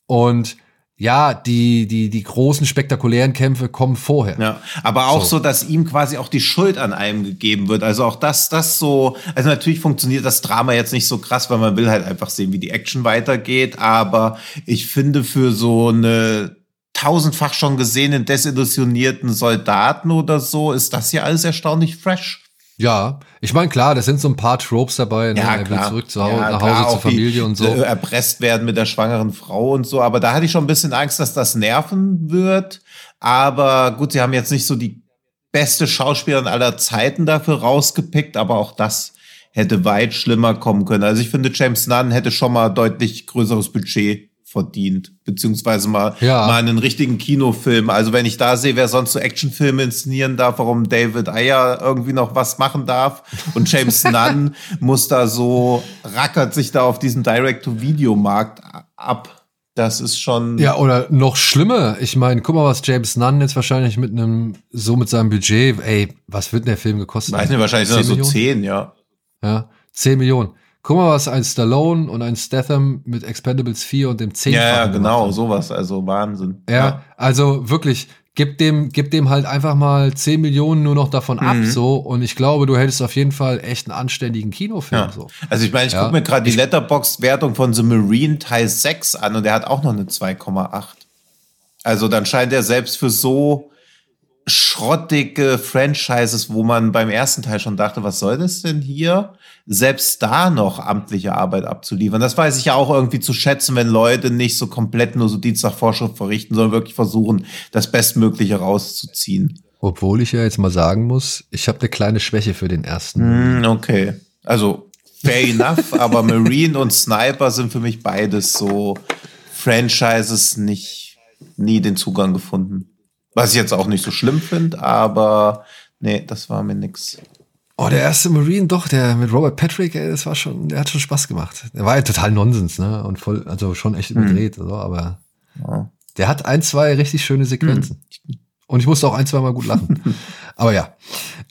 und ja, die, die, die großen spektakulären Kämpfe kommen vorher. Ja, aber auch So. so. dass ihm quasi auch die Schuld an einem gegeben wird. Also auch das, das so, also natürlich funktioniert das Drama jetzt nicht so krass, weil man will halt einfach sehen, wie die Action weitergeht. Aber ich finde für so eine tausendfach schon gesehenen, desillusionierten Soldaten oder so, ist das hier alles erstaunlich fresh. Ja, ich meine, klar, das sind so ein paar Tropes dabei, ne? er will zurück zu Hause, Ja, nach Hause zur Familie und so. Erpresst werden mit der schwangeren Frau und so. Aber da hatte ich schon ein bisschen Angst, dass das nerven wird. Aber gut, sie haben jetzt nicht so die beste Schauspielerin aller Zeiten dafür rausgepickt, aber auch das hätte weit schlimmer kommen können. Also ich finde, James Nunn hätte schon mal deutlich größeres Budget verdient, beziehungsweise mal, Ja. mal einen richtigen Kinofilm. Also wenn ich da sehe, wer sonst so Actionfilme inszenieren darf, warum David Ayer irgendwie noch was machen darf und James Nunn muss da so, rackert sich da auf diesem Direct-to-Video-Markt ab. Das ist schon. Ja, oder noch schlimmer. Ich meine, guck mal, was James Nunn jetzt wahrscheinlich mit einem, so mit seinem Budget, ey, was wird denn der Film gekostet? weiß nicht, wahrscheinlich sind so 10 Millionen? zehn, ja. Ja, 10 Millionen. Guck mal, was ein Stallone und ein Statham mit Expendables 4 und dem 10 Ja, ja, genau, sowas. Also Wahnsinn. Ja, also wirklich gib dem, gib dem halt einfach mal 10 Millionen nur noch davon ab, Mhm. so. Und ich glaube, du hättest auf jeden Fall echt einen anständigen Kinofilm, Ja. so. Also ich meine, ich Ja. gucke mir gerade die Letterbox-Wertung von The Marine Teil 6 an und der hat auch noch eine 2,8. Also dann scheint er selbst für so schrottige Franchises, wo man beim ersten Teil schon dachte, was soll das denn hier? Selbst da noch amtliche Arbeit abzuliefern. Das weiß ich ja auch irgendwie zu schätzen, wenn Leute nicht so komplett nur so Dienstagvorschrift verrichten, sondern wirklich versuchen, das Bestmögliche rauszuziehen. Obwohl ich ja jetzt mal sagen muss, ich habe eine kleine Schwäche für den ersten. Hm, okay. Also fair enough, aber Marine und Sniper sind für mich beides so Franchises nicht nie den Zugang gefunden. Was ich jetzt auch nicht so schlimm finde, aber nee, das war mir nix. Oh, der erste Marine, doch, der mit Robert Patrick, ey, das war schon, der hat schon Spaß gemacht. Der war ja total Nonsens, ne? Und voll, also schon echt überdreht, so, aber Ja. der hat ein, zwei richtig schöne Sequenzen. Und ich musste auch ein, zwei Mal gut lachen. aber ja.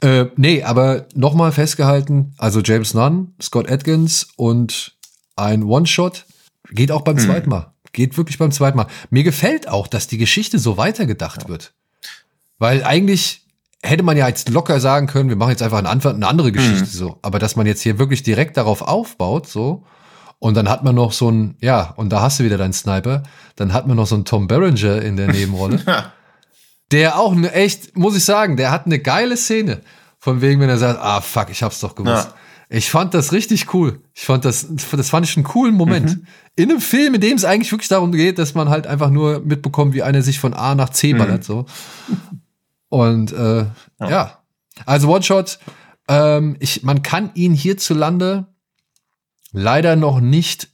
Äh, nee, aber nochmal festgehalten, also James Nunn, Scott Atkins und ein One-Shot geht auch beim zweiten Mal. Geht wirklich beim zweiten Mal. Mir gefällt auch, dass die Geschichte so weitergedacht wird. Weil eigentlich hätte man ja jetzt locker sagen können, wir machen jetzt einfach eine, andere Geschichte so. Aber dass man jetzt hier wirklich direkt darauf aufbaut, so. Und dann hat man noch so ein, ja, und da hast du wieder deinen Sniper. Dann hat man noch so einen Tom Berenger in der Nebenrolle. der auch eine echt, muss ich sagen, der hat eine geile Szene. Von wegen, wenn er sagt, ah, fuck, ich hab's doch gewusst. Ja. Ich fand das richtig cool. Ich fand das, das fand ich einen coolen Moment. Mhm. In einem Film, in dem es eigentlich wirklich darum geht, dass man halt einfach nur mitbekommt, wie einer sich von A nach C Mhm. ballert, so. Und, äh, ja. Also One-Shot, ähm, ich, man kann ihn hierzulande leider noch nicht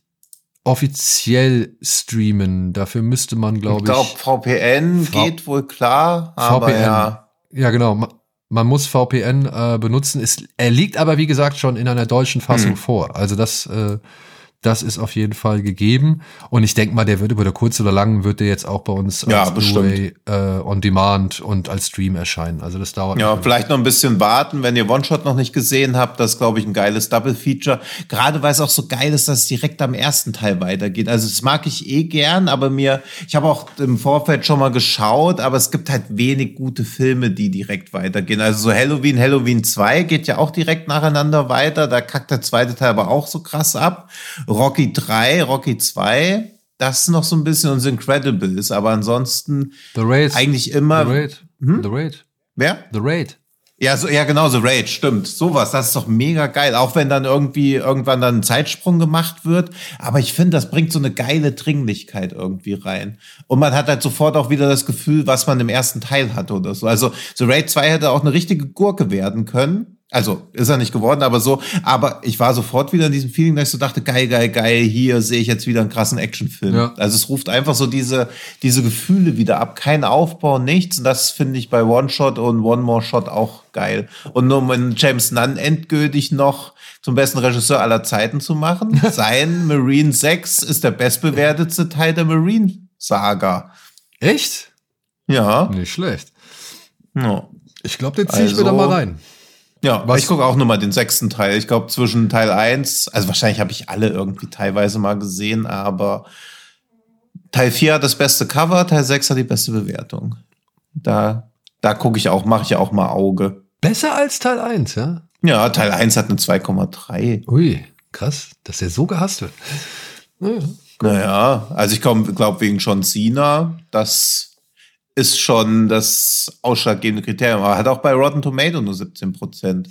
offiziell streamen. Dafür müsste man, glaube Ich glaube, ich. VPN V- geht wohl klar, aber VPN. ja. Ja, genau. Ma- Man muss VPN äh, benutzen. Es, er liegt aber, wie gesagt, schon in einer deutschen Fassung Hm. vor. Also das, äh, das ist auf jeden Fall gegeben. Und ich denke mal, der wird über der kurz oder lang wird der jetzt auch bei uns Ja, als. Blu-ray äh, on Demand und als Stream erscheinen. Also das dauert. Ja, vielleicht noch ein bisschen warten, wenn ihr One-Shot noch nicht gesehen habt. Das ist, glaube ich, ein geiles Double-Feature. Gerade weil es auch so geil ist, dass es direkt am ersten Teil weitergeht. Also das mag ich eh gern, aber mir, ich habe auch im Vorfeld schon mal geschaut, aber es gibt halt wenig gute Filme, die direkt weitergehen. Also so Halloween, Halloween 2 geht ja auch direkt nacheinander weiter. Da kackt der zweite Teil aber auch so krass ab. Rocky 3, Rocky 2, das ist noch so ein bisschen uns Incredibles, aber ansonsten The Raid. eigentlich immer. The Raid. Hm? The Raid. Wer? The Raid. Ja, so, ja, genau, so Rage, stimmt. Sowas, das ist doch mega geil. Auch wenn dann irgendwie irgendwann dann ein Zeitsprung gemacht wird. Aber ich finde, das bringt so eine geile Dringlichkeit irgendwie rein. Und man hat halt sofort auch wieder das Gefühl, was man im ersten Teil hatte oder so. Also, so Raid 2 hätte auch eine richtige Gurke werden können. Also, ist er nicht geworden, aber so. Aber ich war sofort wieder in diesem Feeling, dass ich so dachte, geil, geil, geil, hier sehe ich jetzt wieder einen krassen Actionfilm. Ja. Also, es ruft einfach so diese, diese Gefühle wieder ab. Kein Aufbau, nichts. Und das finde ich bei One Shot und One More Shot auch geil. Und nur um James Nunn endgültig noch zum besten Regisseur aller Zeiten zu machen. Sein Marine 6 ist der bestbewertetste Teil der Marine-Saga. Echt? Ja. Nicht schlecht. ja. Ich glaube, den ziehe ich mir Also- da mal rein. Ja, Was- ich gucke auch nur mal den sechsten Teil. Ich glaube, zwischen Teil 1, also wahrscheinlich habe ich alle irgendwie teilweise mal gesehen, aber Teil 4 hat das beste Cover, Teil 6 hat die beste Bewertung. Da, da gucke ich auch, mache ich auch mal Auge. Besser als Teil 1, ja? Ja, Teil 1 hat eine 2,3. Ui, krass, dass der so gehasst wird. Naja. Naja, also ich glaube wegen John Cena, das ist schon das ausschlaggebende Kriterium. Aber hat auch bei Rotten Tomato nur 17 Prozent.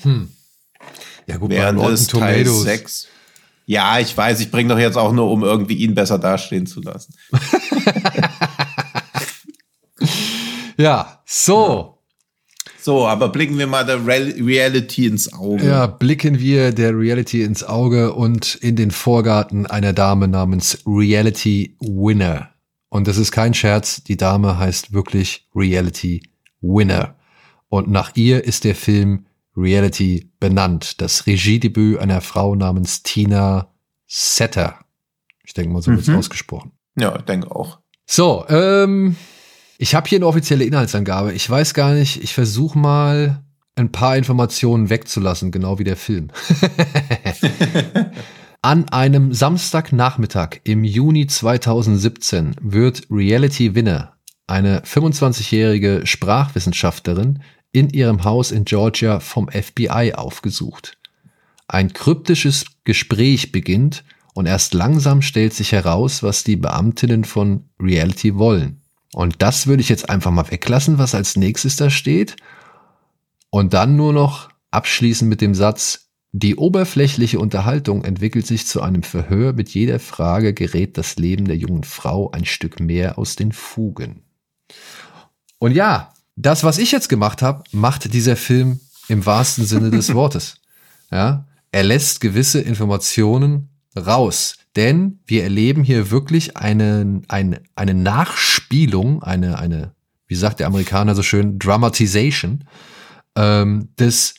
Ja, gut, Während bei Rotten Tomatoes. 6. Ja, ich weiß, ich bringe doch jetzt auch nur, um irgendwie ihn besser dastehen zu lassen. Ja, so. So, aber blicken wir mal der Real Reality ins Auge. Ja, blicken wir der Reality ins Auge und in den Vorgarten einer Dame namens Reality Winner. Und das ist kein Scherz, die Dame heißt wirklich Reality Winner. Und nach ihr ist der Film Reality benannt. Das Regiedebüt einer Frau namens Tina Setter. Ich denke mal, so wird's Mhm. ausgesprochen. Ja, ich denke auch. So, ähm, ich habe hier eine offizielle Inhaltsangabe. Ich weiß gar nicht, ich versuche mal ein paar Informationen wegzulassen, genau wie der Film. An einem Samstagnachmittag im Juni 2017 wird Reality Winner, eine 25-jährige Sprachwissenschaftlerin, in ihrem Haus in Georgia vom FBI aufgesucht. Ein kryptisches Gespräch beginnt und erst langsam stellt sich heraus, was die Beamtinnen von Reality wollen. Und das würde ich jetzt einfach mal weglassen, was als nächstes da steht. Und dann nur noch abschließen mit dem Satz, die oberflächliche Unterhaltung entwickelt sich zu einem Verhör. Mit jeder Frage gerät das Leben der jungen Frau ein Stück mehr aus den Fugen. Und ja, das, was ich jetzt gemacht habe, macht dieser Film im wahrsten Sinne des Wortes. Ja, er lässt gewisse Informationen raus. Denn wir erleben hier wirklich eine, eine, eine Nachspielung, eine, eine, wie sagt der Amerikaner so schön, Dramatization ähm, des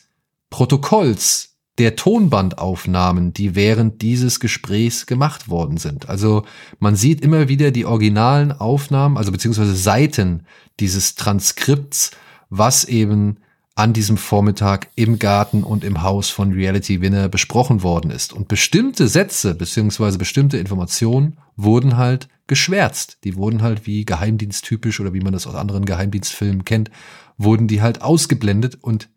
Protokolls der Tonbandaufnahmen, die während dieses Gesprächs gemacht worden sind. Also man sieht immer wieder die originalen Aufnahmen, also beziehungsweise Seiten dieses Transkripts, was eben an diesem Vormittag im Garten und im Haus von Reality Winner besprochen worden ist. Und bestimmte Sätze beziehungsweise bestimmte Informationen wurden halt geschwärzt. Die wurden halt wie geheimdiensttypisch oder wie man das aus anderen Geheimdienstfilmen kennt, wurden die halt ausgeblendet und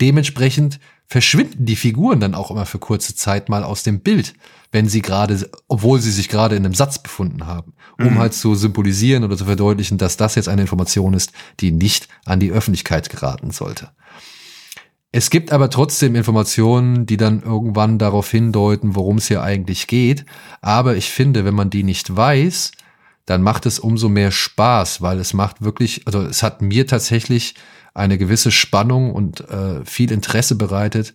dementsprechend verschwinden die Figuren dann auch immer für kurze Zeit mal aus dem Bild, wenn sie gerade, obwohl sie sich gerade in einem Satz befunden haben, um mhm. halt zu symbolisieren oder zu verdeutlichen, dass das jetzt eine Information ist, die nicht an die Öffentlichkeit geraten sollte. Es gibt aber trotzdem Informationen, die dann irgendwann darauf hindeuten, worum es hier eigentlich geht. Aber ich finde, wenn man die nicht weiß, dann macht es umso mehr Spaß, weil es macht wirklich, also es hat mir tatsächlich eine gewisse Spannung und äh, viel Interesse bereitet,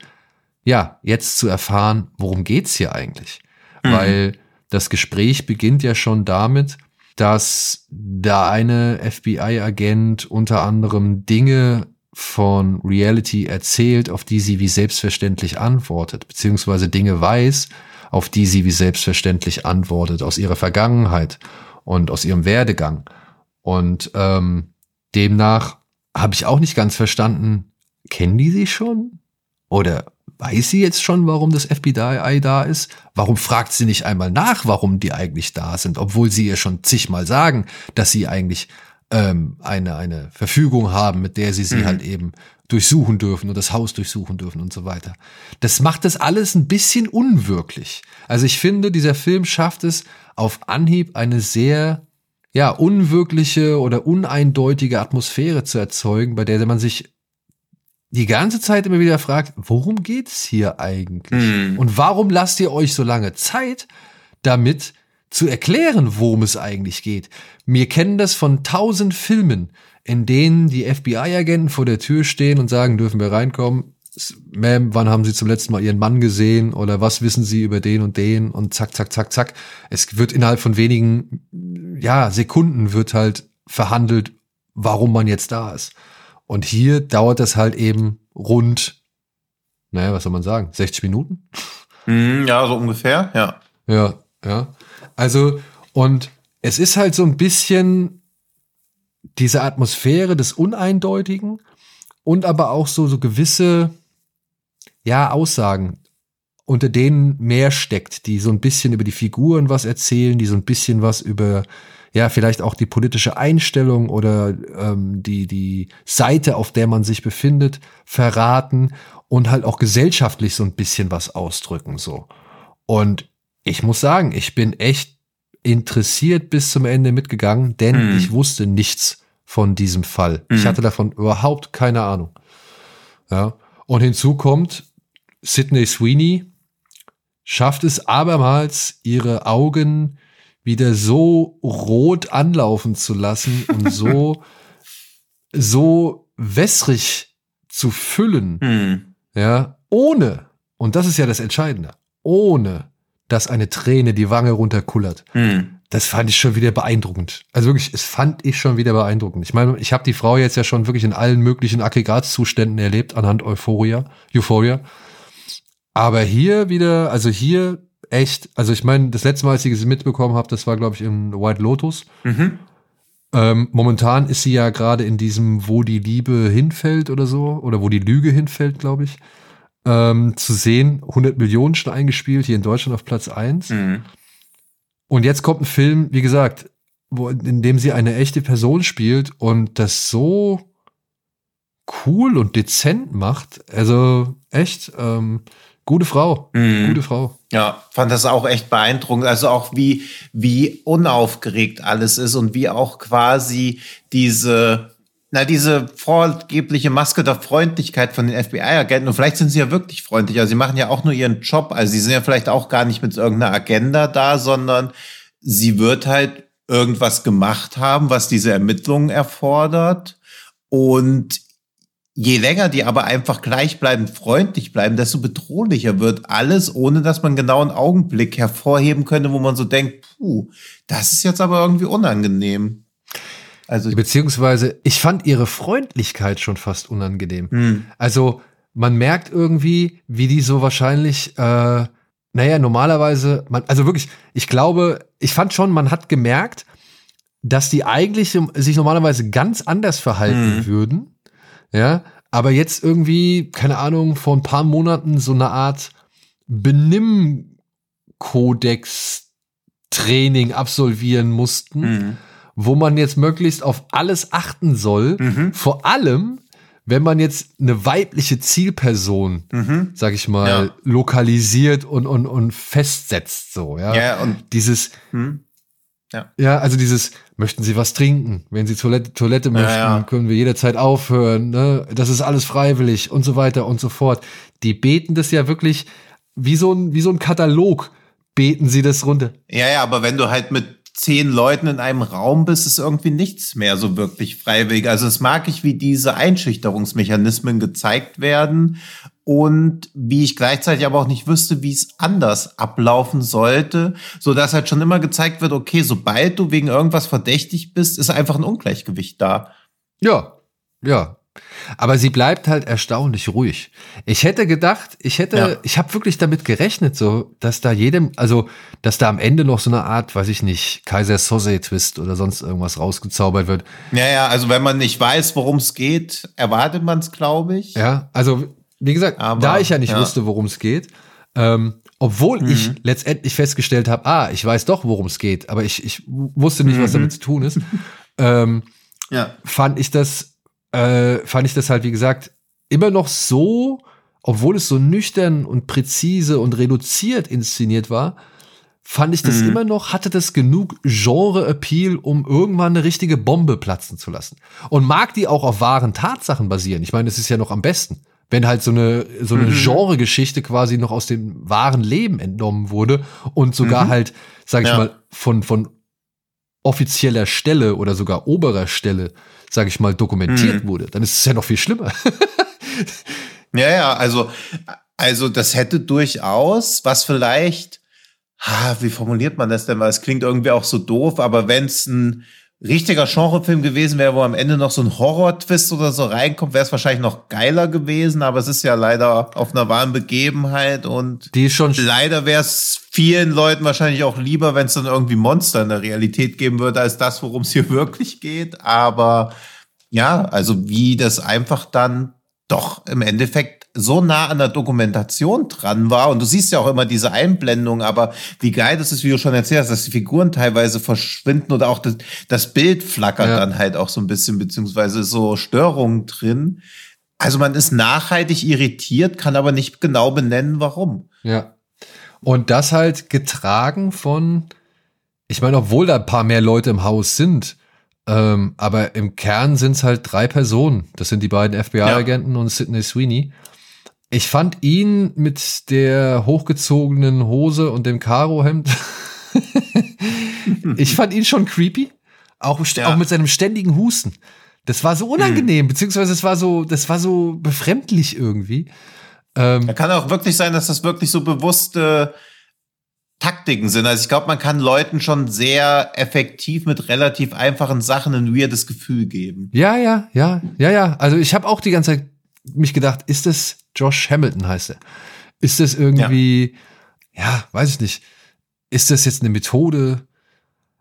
ja, jetzt zu erfahren, worum geht's hier eigentlich? Mhm. Weil das Gespräch beginnt ja schon damit, dass da eine FBI-Agent unter anderem Dinge von Reality erzählt, auf die sie wie selbstverständlich antwortet, beziehungsweise Dinge weiß, auf die sie wie selbstverständlich antwortet, aus ihrer Vergangenheit und aus ihrem Werdegang. Und ähm, demnach habe ich auch nicht ganz verstanden, kennen die sie schon? Oder weiß sie jetzt schon, warum das FBI da ist? Warum fragt sie nicht einmal nach, warum die eigentlich da sind, obwohl sie ihr schon zigmal sagen, dass sie eigentlich ähm, eine, eine Verfügung haben, mit der sie sie mhm. halt eben durchsuchen dürfen und das Haus durchsuchen dürfen und so weiter. Das macht das alles ein bisschen unwirklich. Also ich finde, dieser Film schafft es auf Anhieb eine sehr ja, unwirkliche oder uneindeutige Atmosphäre zu erzeugen, bei der man sich die ganze Zeit immer wieder fragt, worum geht's hier eigentlich? Mhm. Und warum lasst ihr euch so lange Zeit, damit zu erklären, worum es eigentlich geht? Wir kennen das von tausend Filmen, in denen die FBI-Agenten vor der Tür stehen und sagen, dürfen wir reinkommen? Ma'am, wann haben Sie zum letzten Mal Ihren Mann gesehen oder was wissen Sie über den und den und zack, zack, zack, zack. Es wird innerhalb von wenigen, ja, Sekunden wird halt verhandelt, warum man jetzt da ist. Und hier dauert das halt eben rund, naja, was soll man sagen, 60 Minuten? Mhm, ja, so ungefähr, ja. Ja, ja. Also, und es ist halt so ein bisschen diese Atmosphäre des Uneindeutigen und aber auch so, so gewisse, ja, Aussagen, unter denen mehr steckt, die so ein bisschen über die Figuren was erzählen, die so ein bisschen was über ja, vielleicht auch die politische Einstellung oder ähm, die, die Seite, auf der man sich befindet, verraten und halt auch gesellschaftlich so ein bisschen was ausdrücken, so. Und ich muss sagen, ich bin echt interessiert bis zum Ende mitgegangen, denn mhm. ich wusste nichts von diesem Fall. Mhm. Ich hatte davon überhaupt keine Ahnung. Ja. Und hinzu kommt, Sidney Sweeney schafft es abermals, ihre Augen wieder so rot anlaufen zu lassen und so, so wässrig zu füllen, hm. ja, ohne, und das ist ja das Entscheidende, ohne, dass eine Träne die Wange runterkullert. Hm. Das fand ich schon wieder beeindruckend. Also wirklich, es fand ich schon wieder beeindruckend. Ich meine, ich habe die Frau jetzt ja schon wirklich in allen möglichen Aggregatzuständen erlebt, anhand Euphoria, Euphoria. Aber hier wieder, also hier echt, also ich meine, das letzte Mal, als ich sie mitbekommen habe, das war, glaube ich, im White Lotus. Mhm. Ähm, momentan ist sie ja gerade in diesem, wo die Liebe hinfällt oder so, oder wo die Lüge hinfällt, glaube ich, ähm, zu sehen. 100 Millionen schon eingespielt, hier in Deutschland auf Platz 1. Mhm. Und jetzt kommt ein Film, wie gesagt, wo, in dem sie eine echte Person spielt und das so cool und dezent macht. Also echt, ähm, gute Frau, Mhm. gute Frau. Ja, fand das auch echt beeindruckend. Also auch wie, wie unaufgeregt alles ist und wie auch quasi diese, na, diese vorgebliche Maske der Freundlichkeit von den FBI-Agenten. Und vielleicht sind sie ja wirklich freundlich. Also sie machen ja auch nur ihren Job. Also sie sind ja vielleicht auch gar nicht mit irgendeiner Agenda da, sondern sie wird halt irgendwas gemacht haben, was diese Ermittlungen erfordert. Und je länger die aber einfach gleichbleibend freundlich bleiben, desto bedrohlicher wird alles, ohne dass man genau einen Augenblick hervorheben könnte, wo man so denkt, puh, das ist jetzt aber irgendwie unangenehm. Also, Beziehungsweise, ich fand ihre Freundlichkeit schon fast unangenehm. hm, Also, man merkt irgendwie, wie die so wahrscheinlich, äh, naja, normalerweise, man, also wirklich, ich glaube, ich fand schon, man hat gemerkt, dass die eigentlich sich normalerweise ganz anders verhalten Mhm. würden. Ja, aber jetzt irgendwie, keine Ahnung, vor ein paar Monaten so eine Art Benimmkodex-Training absolvieren mussten, hm, wo man jetzt möglichst auf alles achten soll. mhm, Vor allem, wenn man jetzt eine weibliche Zielperson, mhm. sag ich mal, Ja. lokalisiert und, und, und festsetzt, so, ja. Ja, und Dieses, hm, ja, also dieses, möchten Sie was trinken? Wenn Sie Toilette, Toilette möchten, ja. können wir jederzeit aufhören, ne? Das ist alles freiwillig und so weiter und so fort. Die beten das ja wirklich wie so ein, wie so ein Katalog, beten sie das runter. ja, ja, aber wenn du halt mit zehn Leuten in einem Raum bist, ist irgendwie nichts mehr so wirklich freiwillig. Also es mag ich, wie diese Einschüchterungsmechanismen gezeigt werden und wie ich gleichzeitig aber auch nicht wüsste, wie es anders ablaufen sollte, so dass halt schon immer gezeigt wird, okay, sobald du wegen irgendwas verdächtig bist, ist einfach ein Ungleichgewicht da. Ja, ja. Aber sie bleibt halt erstaunlich ruhig. Ich hätte gedacht, ich hätte, Ja. ich habe wirklich damit gerechnet, so, dass da jedem, also, dass da am Ende noch so eine Art, weiß ich nicht, Kaiser Soze Twist oder sonst irgendwas rausgezaubert wird. Ja, ja, also wenn man nicht weiß, worum es geht, erwartet man es, glaube ich. Ja, also, wie gesagt, Aber, da ich ja nicht ja. wusste, worum es geht, ähm, obwohl Mhm. ich letztendlich festgestellt habe, ah, ich weiß doch, worum es geht, aber ich, ich wusste nicht, was Mhm. damit zu tun ist, ähm, Ja. fand ich das, äh, fand ich das halt, wie gesagt, immer noch so, obwohl es so nüchtern und präzise und reduziert inszeniert war, fand ich das Mhm. immer noch, hatte das genug Genre-Appeal, um irgendwann eine richtige Bombe platzen zu lassen. Und mag die auch auf wahren Tatsachen basieren. Ich meine, das ist ja noch am besten. Wenn halt so eine, so eine Mhm. Genre-Geschichte quasi noch aus dem wahren Leben entnommen wurde und sogar Mhm. halt, sag ich Ja. mal, von, von offizieller Stelle oder sogar oberer Stelle, sag ich mal, dokumentiert Mhm. wurde, dann ist es ja noch viel schlimmer. Ja, ja, also, also das hätte durchaus, was vielleicht, ah, wie formuliert man das denn mal? Es klingt irgendwie auch so doof, aber wenn es ein richtiger Genrefilm gewesen wäre, wo am Ende noch so ein Horror-Twist oder so reinkommt, wäre es wahrscheinlich noch geiler gewesen, aber es ist ja leider auf einer wahren Begebenheit und Die ist schon, leider wäre es vielen Leuten wahrscheinlich auch lieber, wenn es dann irgendwie Monster in der Realität geben würde, als das, worum es hier wirklich geht. Aber ja, also wie das einfach dann doch im Endeffekt so nah an der Dokumentation dran war. Und du siehst ja auch immer diese Einblendung, aber wie geil das ist, wie du schon erzählt hast, dass die Figuren teilweise verschwinden oder auch das, das Bild flackert Ja. dann halt auch so ein bisschen, beziehungsweise so Störungen drin. Also man ist nachhaltig irritiert, kann aber nicht genau benennen, warum. ja. Und das halt getragen von, ich meine, obwohl da ein paar mehr Leute im Haus sind, ähm, aber im Kern sind es halt drei Personen. Das sind die beiden FBI-Agenten und Sidney Sweeney. Ich fand ihn mit der hochgezogenen Hose und dem Karohemd, ich fand ihn schon creepy. Auch, Ja. auch mit seinem ständigen Husten. Das war so unangenehm, beziehungsweise es war so, das war so befremdlich irgendwie. Ähm, Da kann auch wirklich sein, dass das wirklich so bewusste Taktiken sind. Also ich glaube, man kann Leuten schon sehr effektiv mit relativ einfachen Sachen ein weirdes Gefühl geben. Ja, ja, ja, ja, ja. Also ich habe auch die ganze Zeit mich gedacht, ist das Josh Hamilton heißt er? Ist das irgendwie, ja. weiß ich nicht. Ist das jetzt eine Methode?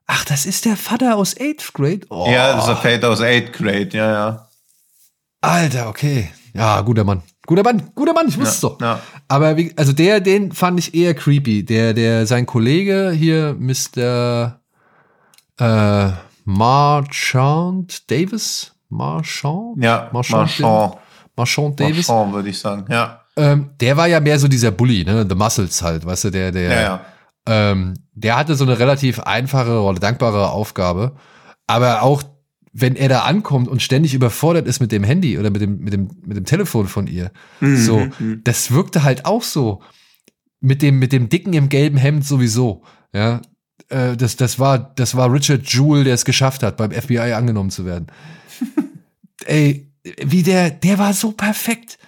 Ach, das ist der Vater aus Eighth Grade. Oh, Ja, das ist der Fate aus 8 Grade, ja, ja. Alter, okay. Ja, guter Mann. Guter Mann, guter Mann, ich wusste es doch. ja. Aber wie, also der, den fand ich eher creepy. Der, der, sein Kollege hier, Mr. äh, Marchand Davis? Marchand? Ja, Marchand, Marchand. Marchand Davis. Marchand, würde ich sagen, ja. Ähm, der war ja mehr so dieser Bully, ne? The Muscles halt, weißt du, der, der, Ja, ja. Ähm, der hatte so eine relativ einfache oder dankbare Aufgabe. Aber auch, wenn er da ankommt und ständig überfordert ist mit dem Handy oder mit dem, mit dem, mit dem Telefon von ihr, so, das wirkte halt auch so. Mit dem, mit dem Dicken im gelben Hemd sowieso, ja. Äh, das, das war, das war Richard Jewell, der es geschafft hat, beim FBI angenommen zu werden. Ey, wie der, der war so perfekt.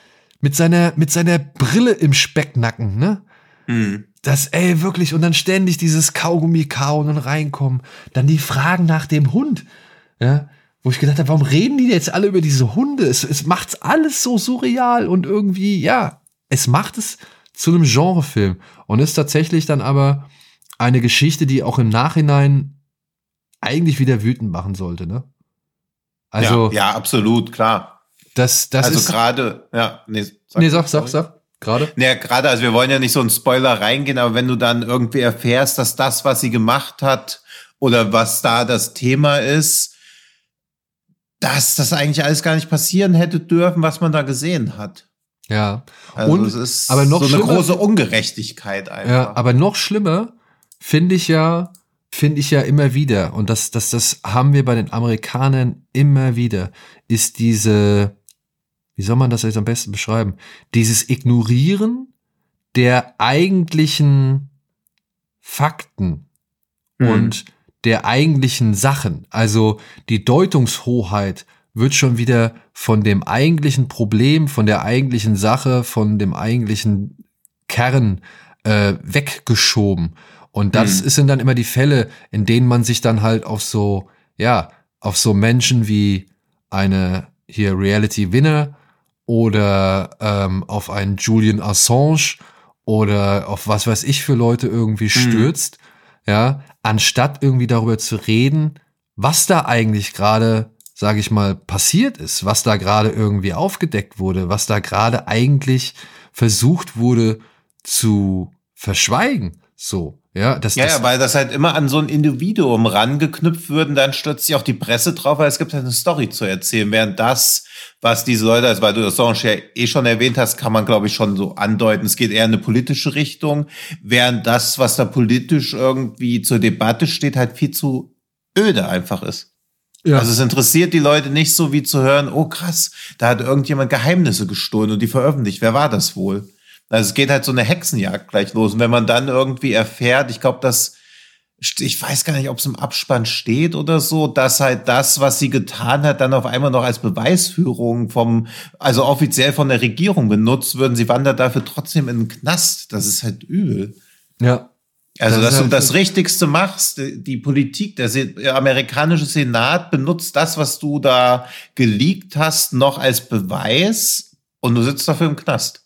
Mit seiner, mit seiner Brille im Specknacken, ne? Mhm. Das, ey, wirklich, und dann ständig dieses Kaugummi kauen und reinkommen. Dann die Fragen nach dem Hund, ja, wo ich gedacht habe, warum reden die jetzt alle über diese Hunde? Es, es macht's alles so surreal und irgendwie, ja, es macht es zu einem Genrefilm und ist tatsächlich dann aber eine Geschichte, die auch im Nachhinein eigentlich wieder wütend machen sollte, ne? Also, ja, ja, absolut, klar. das, das also ist. gerade, ja, nee, Nee, sag, sag, sag. Gerade. Naja, gerade, also wir wollen ja nicht so einen Spoiler reingehen, aber wenn du dann irgendwie erfährst, dass das, was sie gemacht hat oder was da das Thema ist, dass das eigentlich alles gar nicht passieren hätte dürfen, was man da gesehen hat. Ja. Also Und- es ist aber noch so eine große Ungerechtigkeit einfach. Ja, aber noch schlimmer finde ich ja, finde ich ja immer wieder, und das, das, das haben wir bei den Amerikanern immer wieder, ist diese, wie soll man das jetzt am besten beschreiben? Dieses Ignorieren der eigentlichen Fakten Mhm. und der eigentlichen Sachen. Also die Deutungshoheit wird schon wieder von dem eigentlichen Problem, von der eigentlichen Sache, von dem eigentlichen Kern äh, weggeschoben. Und das Mhm. sind dann immer die Fälle, in denen man sich dann halt auf so, ja, auf so Menschen wie eine hier Reality Winner oder ähm, auf einen Julian Assange oder auf was weiß ich für Leute irgendwie stürzt, ja, anstatt irgendwie darüber zu reden, was da eigentlich gerade, sage ich mal, passiert ist, was da gerade irgendwie aufgedeckt wurde, was da gerade eigentlich versucht wurde zu verschweigen, so, ja, das, Ja, das, ja, weil das halt immer an so ein Individuum rangeknüpft wird und dann stürzt sich auch die Presse drauf, weil es gibt halt eine Story zu erzählen. Während das, was diese Leute, also weil du Assange ja eh schon erwähnt hast, kann man glaube ich schon so andeuten, es geht eher in eine politische Richtung, während das, was da politisch irgendwie zur Debatte steht, halt viel zu öde einfach ist. ja. Also es interessiert die Leute nicht so wie zu hören, oh krass, da hat irgendjemand Geheimnisse gestohlen und die veröffentlicht. Wer war das wohl? Also es geht halt so eine Hexenjagd gleich los. Und wenn man dann irgendwie erfährt, ich glaube, dass, ich weiß gar nicht, ob es im Abspann steht oder so, dass halt das, was sie getan hat, dann auf einmal noch als Beweisführung vom, also offiziell von der Regierung benutzt würden, sie wandert dafür trotzdem in den Knast. Das ist halt übel. ja. Also, Das dass du halt- das Richtigste machst, die die Politik, der, Se- der amerikanische Senat benutzt das, was du da geleakt hast, noch als Beweis und du sitzt dafür im Knast.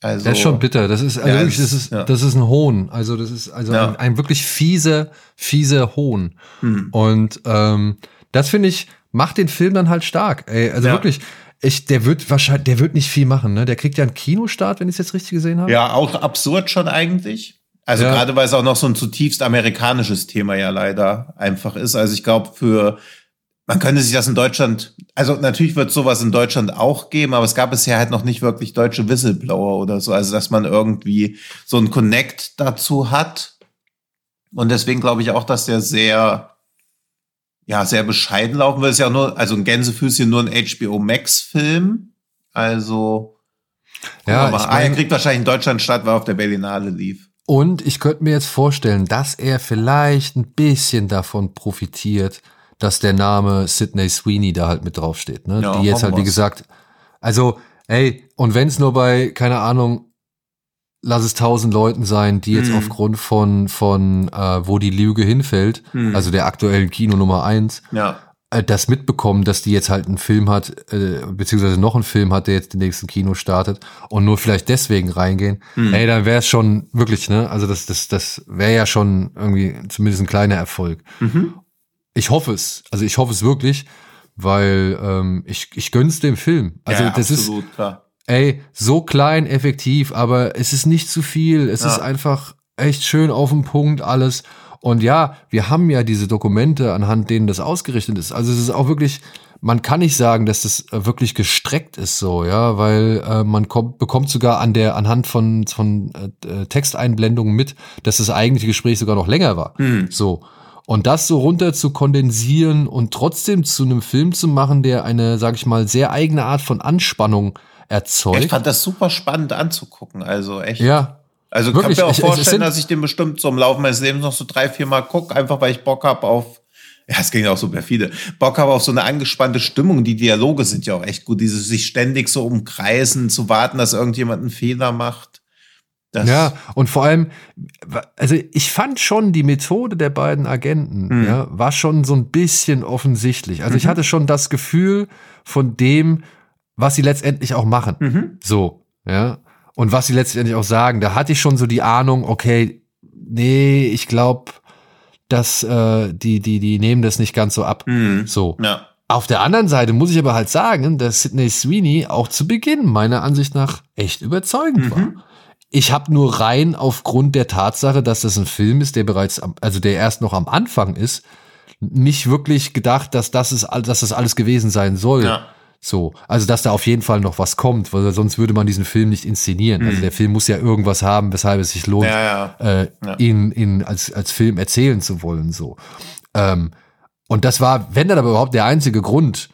Also, Das ist schon bitter. Das ist, also Ja, wirklich, das ist, ja. das ist ein Hohn. Also das ist also Ja. ein, ein wirklich fieser, fieser Hohn. Hm. Und ähm, das finde ich macht den Film dann halt stark. Ey, also wirklich, ich, der wird wahrscheinlich, der wird nicht viel machen. Ne, der kriegt ja einen Kinostart, wenn ich es jetzt richtig gesehen habe. Ja, auch absurd schon eigentlich. Also gerade weil es auch noch so ein zutiefst amerikanisches Thema ja leider einfach ist. Also ich glaube, für man könnte sich das in Deutschland, also natürlich wird sowas in Deutschland auch geben, aber es gab bisher halt noch nicht wirklich deutsche Whistleblower oder so. Also dass man irgendwie so ein Connect dazu hat. Und deswegen glaube ich auch, dass der sehr, ja, sehr bescheiden laufen wird. Ist ja auch nur, also ein Gänsefüßchen nur ein HBO Max-Film. Also Ja, aber ich ah, er mein- kriegt wahrscheinlich in Deutschland statt, weil er auf der Berlinale lief. Und ich könnte mir jetzt vorstellen, dass er vielleicht ein bisschen davon profitiert, dass der Name Sidney Sweeney da halt mit draufsteht. Ne? Ja, Die jetzt halt, wie gesagt, also, ey, und wenn es nur bei, keine Ahnung, lass es tausend Leuten sein, die jetzt Hm. aufgrund von, von äh, wo die Lüge hinfällt, Hm. also der aktuellen Kino Nummer eins, Ja. äh, das mitbekommen, dass die jetzt halt einen Film hat, äh, beziehungsweise noch einen Film hat, der jetzt den nächsten Kino startet und nur vielleicht deswegen reingehen, ey, dann wäre es schon wirklich, ne? Also das, das, das wäre ja schon irgendwie zumindest ein kleiner Erfolg. Mhm. Ich hoffe es, also ich hoffe es wirklich, weil ähm, ich, ich gönn's dem Film. Also ja, das ist, absolut, klar. ey, so klein, effektiv, aber es ist nicht zu viel. Es Ja. ist einfach echt schön auf den Punkt alles. Und ja, wir haben ja diese Dokumente, anhand denen das ausgerichtet ist. Also es ist auch wirklich, man kann nicht sagen, dass das äh, wirklich gestreckt ist so, ja, weil äh, man kommt, bekommt sogar an der anhand von von äh, Texteinblendungen mit, dass das eigentliche Gespräch sogar noch länger war. Mhm. So. Und das so runter zu kondensieren und trotzdem zu einem Film zu machen, der eine, sag ich mal, sehr eigene Art von Anspannung erzeugt. Ich fand das super spannend anzugucken. Also echt. Ja. Also ich kann mir auch ich- vorstellen, dass ich den bestimmt so im Laufe meines Lebens noch so drei, vier Mal gucke, einfach weil ich Bock habe auf, ja, es ging ja auch so perfide, Bock habe auf so eine angespannte Stimmung. Die Dialoge sind ja auch echt gut, dieses sich ständig so umkreisen, zu warten, dass irgendjemand einen Fehler macht. Das, Ja, und vor allem, also ich fand schon die Methode der beiden Agenten, Mhm. ja, war schon so ein bisschen offensichtlich. Also ich hatte schon das Gefühl von dem, was sie letztendlich auch machen. Mhm. So, ja. Und was sie letztendlich auch sagen. Da hatte ich schon so die Ahnung, okay, nee, ich glaube, dass äh, die, die, die nehmen das nicht ganz so ab. Mhm. So. Ja. Auf der anderen Seite muss ich aber halt sagen, dass Sidney Sweeney auch zu Beginn meiner Ansicht nach echt überzeugend war. Ich habe nur rein aufgrund der Tatsache, dass das ein Film ist, der bereits, am, also der erst noch am Anfang ist, nicht wirklich gedacht, dass das ist, dass das alles gewesen sein soll. Ja. So, also dass da auf jeden Fall noch was kommt, weil sonst würde man diesen Film nicht inszenieren. Also der Film muss ja irgendwas haben, weshalb es sich lohnt, Mhm. Ja, Äh, Ja. ihn, ihn als, als Film erzählen zu wollen. So. Ähm, und das war, wenn dann aber überhaupt der einzige Grund,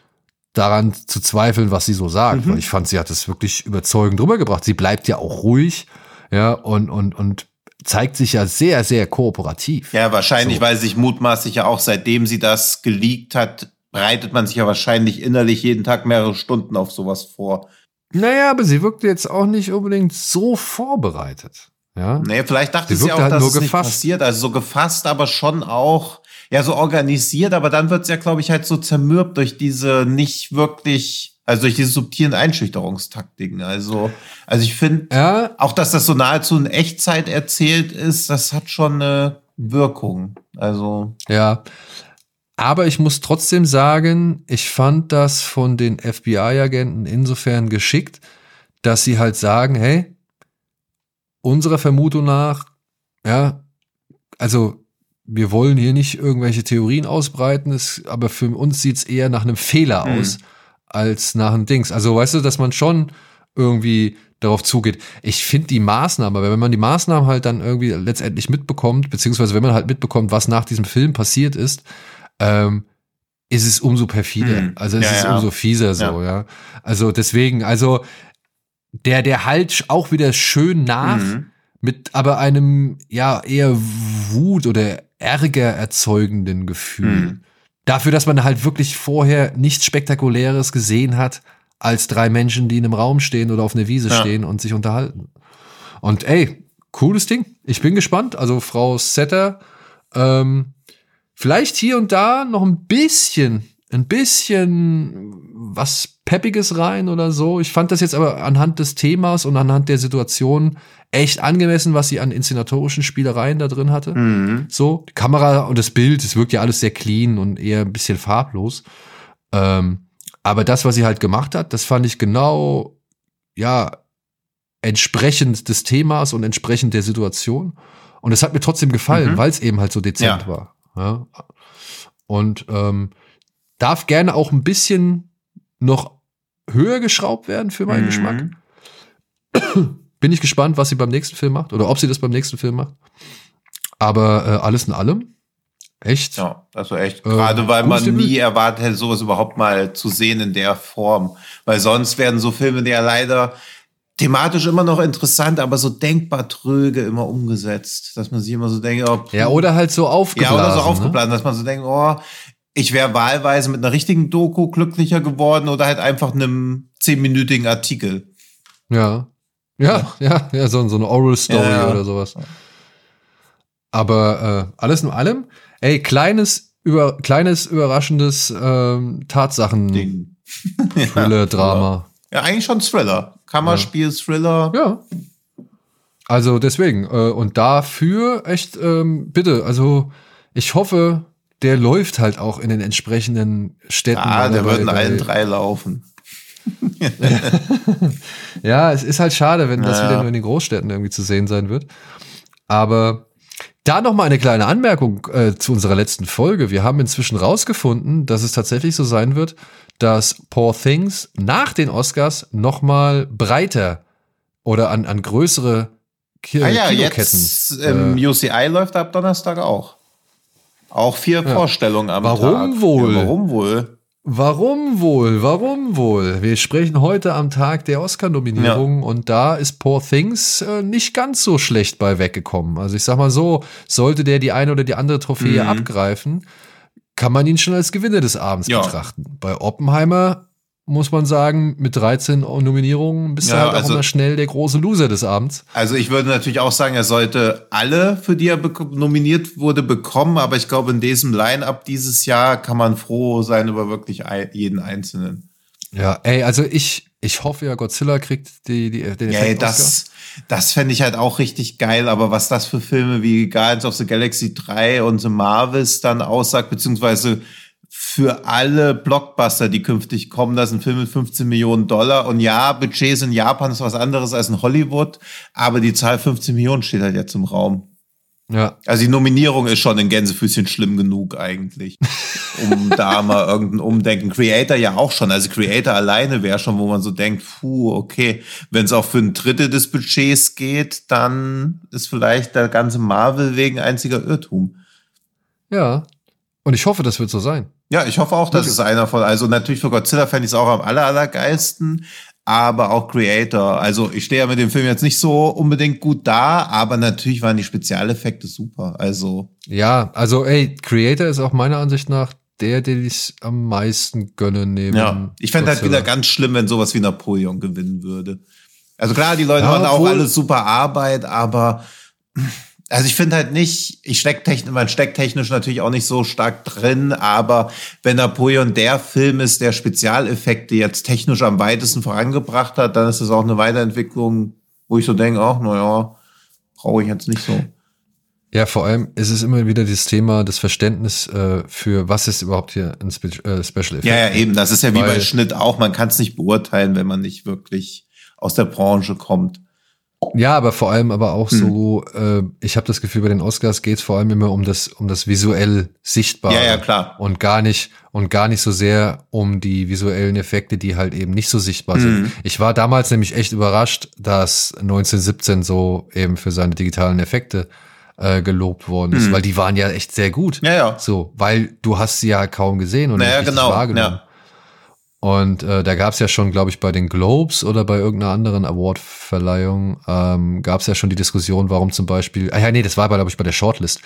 daran zu zweifeln, was sie so sagt, Mhm. weil ich fand, sie hat es wirklich überzeugend rübergebracht. Sie bleibt ja auch ruhig, ja, und, und, und zeigt sich ja sehr, sehr kooperativ. Ja, wahrscheinlich, So. weil sich mutmaßlich ja auch seitdem sie das geleakt hat, bereitet man sich ja wahrscheinlich innerlich jeden Tag mehrere Stunden auf sowas vor. Naja, aber sie wirkte jetzt auch nicht unbedingt so vorbereitet. Ja. Nee, vielleicht dachte Sie sie auch, halt dass nur es nicht gefasst. passiert. Also so gefasst, aber schon auch, ja, so organisiert, aber dann wird's ja, glaube ich, halt so zermürbt durch diese nicht wirklich, also durch diese subtilen Einschüchterungstaktiken. Also, also ich finde, Ja, auch dass das so nahezu in Echtzeit erzählt ist, das hat schon eine Wirkung. Also, Ja. Aber ich muss trotzdem sagen, ich fand das von den FBI-Agenten insofern geschickt, dass sie halt sagen, hey, unserer Vermutung nach, ja, also wir wollen hier nicht irgendwelche Theorien ausbreiten, es, aber für uns sieht's eher nach einem Fehler Mhm. Als nach einem Dings. Also weißt du, dass man schon irgendwie darauf zugeht. Ich finde die Maßnahmen, aber wenn man die Maßnahmen halt dann irgendwie letztendlich mitbekommt, beziehungsweise wenn man halt mitbekommt, was nach diesem Film passiert ist, ähm, ist es umso perfider. Mhm. Also es Ja, ist ja. umso fieser so, ja. Also deswegen, also der, der halt auch wieder schön nach, Mhm. mit aber einem, ja, eher Wut oder Ärger erzeugenden Gefühl. Mhm. Dafür, dass man halt wirklich vorher nichts Spektakuläres gesehen hat, als drei Menschen, die in einem Raum stehen oder auf einer Wiese Ja. stehen und sich unterhalten. Und ey, cooles Ding. Ich bin gespannt. Also Frau Setter, ähm, vielleicht hier und da noch ein bisschen, ein bisschen was Peppiges rein oder so. Ich fand das jetzt aber anhand des Themas und anhand der Situation echt angemessen, was sie an inszenatorischen Spielereien da drin hatte. Mhm. So, die Kamera und das Bild, es wirkt ja alles sehr clean und eher ein bisschen farblos. Ähm, aber das, was sie halt gemacht hat, das fand ich genau, ja, entsprechend des Themas und entsprechend der Situation. Und es hat mir trotzdem gefallen, Mhm. weil es eben halt so dezent Ja. war. Ja. Und ähm, darf gerne auch ein bisschen noch höher geschraubt werden für meinen Mhm. Geschmack. Bin ich gespannt, was sie beim nächsten Film macht oder ob sie das beim nächsten Film macht. Aber äh, alles in allem, echt. Ja, also echt. Äh, Gerade weil gutes man Debüt. nie erwartet hätte, sowas überhaupt mal zu sehen in der Form. Weil sonst werden so Filme ja leider thematisch immer noch interessant, aber so denkbar tröge immer umgesetzt. Dass man sich immer so denkt, oh. Ja, oder halt so aufgeblasen. ja, oder so Ne? aufgeblasen, dass man so denkt, oh, ich wäre wahlweise mit einer richtigen Doku glücklicher geworden oder halt einfach einem zehnminütigen Artikel. Ja. Ja, ja, ja, so, so eine Oral Story Ja, ja. oder sowas. Aber äh, alles in allem, ey, kleines, über, kleines überraschendes ähm, Tatsachen, Ding. Thriller, Drama. Ja, eigentlich schon Thriller. Kammerspiel, Thriller. Ja. Also deswegen, äh, und dafür echt, ähm, bitte, also ich hoffe, der läuft halt auch in den entsprechenden Städten. Ah, der wird in allen drei laufen. Ja, es ist halt schade, wenn das Ja. wieder nur in den Großstädten irgendwie zu sehen sein wird. Aber Da noch mal eine kleine Anmerkung äh, zu unserer letzten Folge. Wir haben inzwischen rausgefunden, dass es tatsächlich so sein wird, dass Poor Things nach den Oscars noch mal breiter oder an, an größere Ki ah ja, Kinoketten. Jetzt im äh, UCI läuft ab Donnerstag auch. Auch vier ja. Vorstellungen am warum Tag. Wohl? Ja, warum wohl? Warum wohl? Warum wohl? Wir sprechen heute am Tag der Oscar-Nominierung ja. und da ist Poor Things äh, nicht ganz so schlecht bei weggekommen. Also ich sag mal so, sollte der die eine oder die andere Trophäe mhm. abgreifen, kann man ihn schon als Gewinner des Abends ja. betrachten. Bei Oppenheimer muss man sagen, mit 13 Nominierungen bist ja, du halt also, auch immer schnell der große Loser des Abends. Also ich würde natürlich auch sagen, er sollte alle, für die er nominiert wurde, bekommen, aber ich glaube, in diesem Line-up dieses Jahr kann man froh sein über wirklich jeden Einzelnen. Ja, ey, also ich, ich hoffe ja, Godzilla kriegt die, die, den ja, ey, das, das fände ich halt auch richtig geil, aber was das für Filme wie Guardians of the Galaxy 3 und The Marvels dann aussagt, beziehungsweise für alle Blockbuster, die künftig kommen. Das sind Filme mit 15 Millionen Dollar. Und ja, Budgets in Japan ist was anderes als in Hollywood, aber die Zahl 15 Millionen steht halt jetzt im Raum. Ja. Also die Nominierung ist schon in Gänsefüßchen schlimm genug eigentlich, um da mal irgendein Umdenken. Creator ja auch schon. Also Creator alleine wäre schon, wo man so denkt, puh, okay, wenn es auch für ein Drittel des Budgets geht, dann ist vielleicht der ganze Marvel wegen einziger Irrtum. Ja. Und ich hoffe, das wird so sein. Ja, ich hoffe auch, dass es einer von, also natürlich für Godzilla fände ich es auch am aller, allergeilsten, aber auch Creator. Also ich stehe ja mit dem Film jetzt nicht so unbedingt gut da, aber natürlich waren die Spezialeffekte super. Also. Ja, also ey, Creator ist auch meiner Ansicht nach der, den ich am meisten gönne neben. Ja, ich fände halt wieder ganz schlimm, wenn sowas wie Napoleon gewinnen würde. Also klar, die Leute ja, machen auch alles super Arbeit, aber also ich finde halt nicht, ich steck technisch, man steckt technisch natürlich auch nicht so stark drin, aber wenn Napoleon der Film ist, der Spezialeffekte jetzt technisch am weitesten vorangebracht hat, dann ist es auch eine Weiterentwicklung, wo ich so denke, ach, naja, brauche ich jetzt nicht so. Ja, vor allem ist es immer wieder das Thema, das Verständnis äh, für was ist überhaupt hier ein Spe äh, Special Effect. Ja, ja, eben, das ist ja wie Weil, bei Schnitt auch, man kann es nicht beurteilen, wenn man nicht wirklich aus der Branche kommt. Ja, aber vor allem aber auch hm. so, äh, ich habe das Gefühl, bei den Oscars geht es vor allem immer um das, um das visuell Sichtbare. Ja, ja, klar. Und gar nicht, und gar nicht so sehr um die visuellen Effekte, die halt eben nicht so sichtbar hm. sind. Ich war damals nämlich echt überrascht, dass 1917 so eben für seine digitalen Effekte äh, gelobt worden ist, hm. weil die waren ja echt sehr gut. Ja, ja. So, weil du hast sie ja kaum gesehen und naja, nicht genau. wahrgenommen. Ja. Und äh, da gab es ja schon, glaube ich, bei den Globes oder bei irgendeiner anderen Award-Verleihung ähm, gab es ja schon die Diskussion, warum zum Beispiel, ah ja, nee, das war, glaube ich, bei der Shortlist.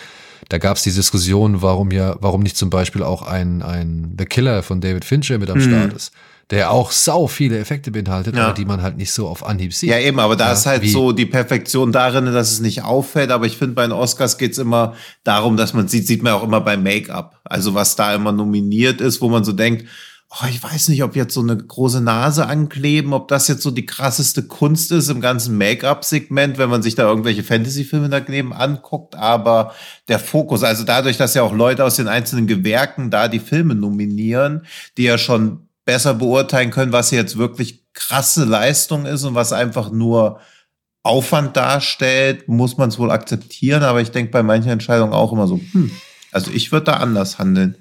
Da gab es die Diskussion, warum ja, warum nicht zum Beispiel auch ein, ein The Killer von David Fincher mit am mhm. Start ist, der auch sau viele Effekte beinhaltet, ja. aber die man halt nicht so auf Anhieb sieht. Ja, eben, aber da ja, ist halt so die Perfektion darin, dass es nicht auffällt. Aber ich finde, bei den Oscars geht's immer darum, dass man sieht, sieht man auch immer beim Make-up. Also was da immer nominiert ist, wo man so denkt, oh, ich weiß nicht, ob jetzt so eine große Nase ankleben, ob das jetzt so die krasseste Kunst ist im ganzen Make-up-Segment, wenn man sich da irgendwelche Fantasy-Filme daneben anguckt. Aber der Fokus, also dadurch, dass ja auch Leute aus den einzelnen Gewerken da die Filme nominieren, die ja schon besser beurteilen können, was jetzt wirklich krasse Leistung ist und was einfach nur Aufwand darstellt, muss man es wohl akzeptieren. Aber ich denke bei manchen Entscheidungen auch immer so, hm, also ich würde da anders handeln.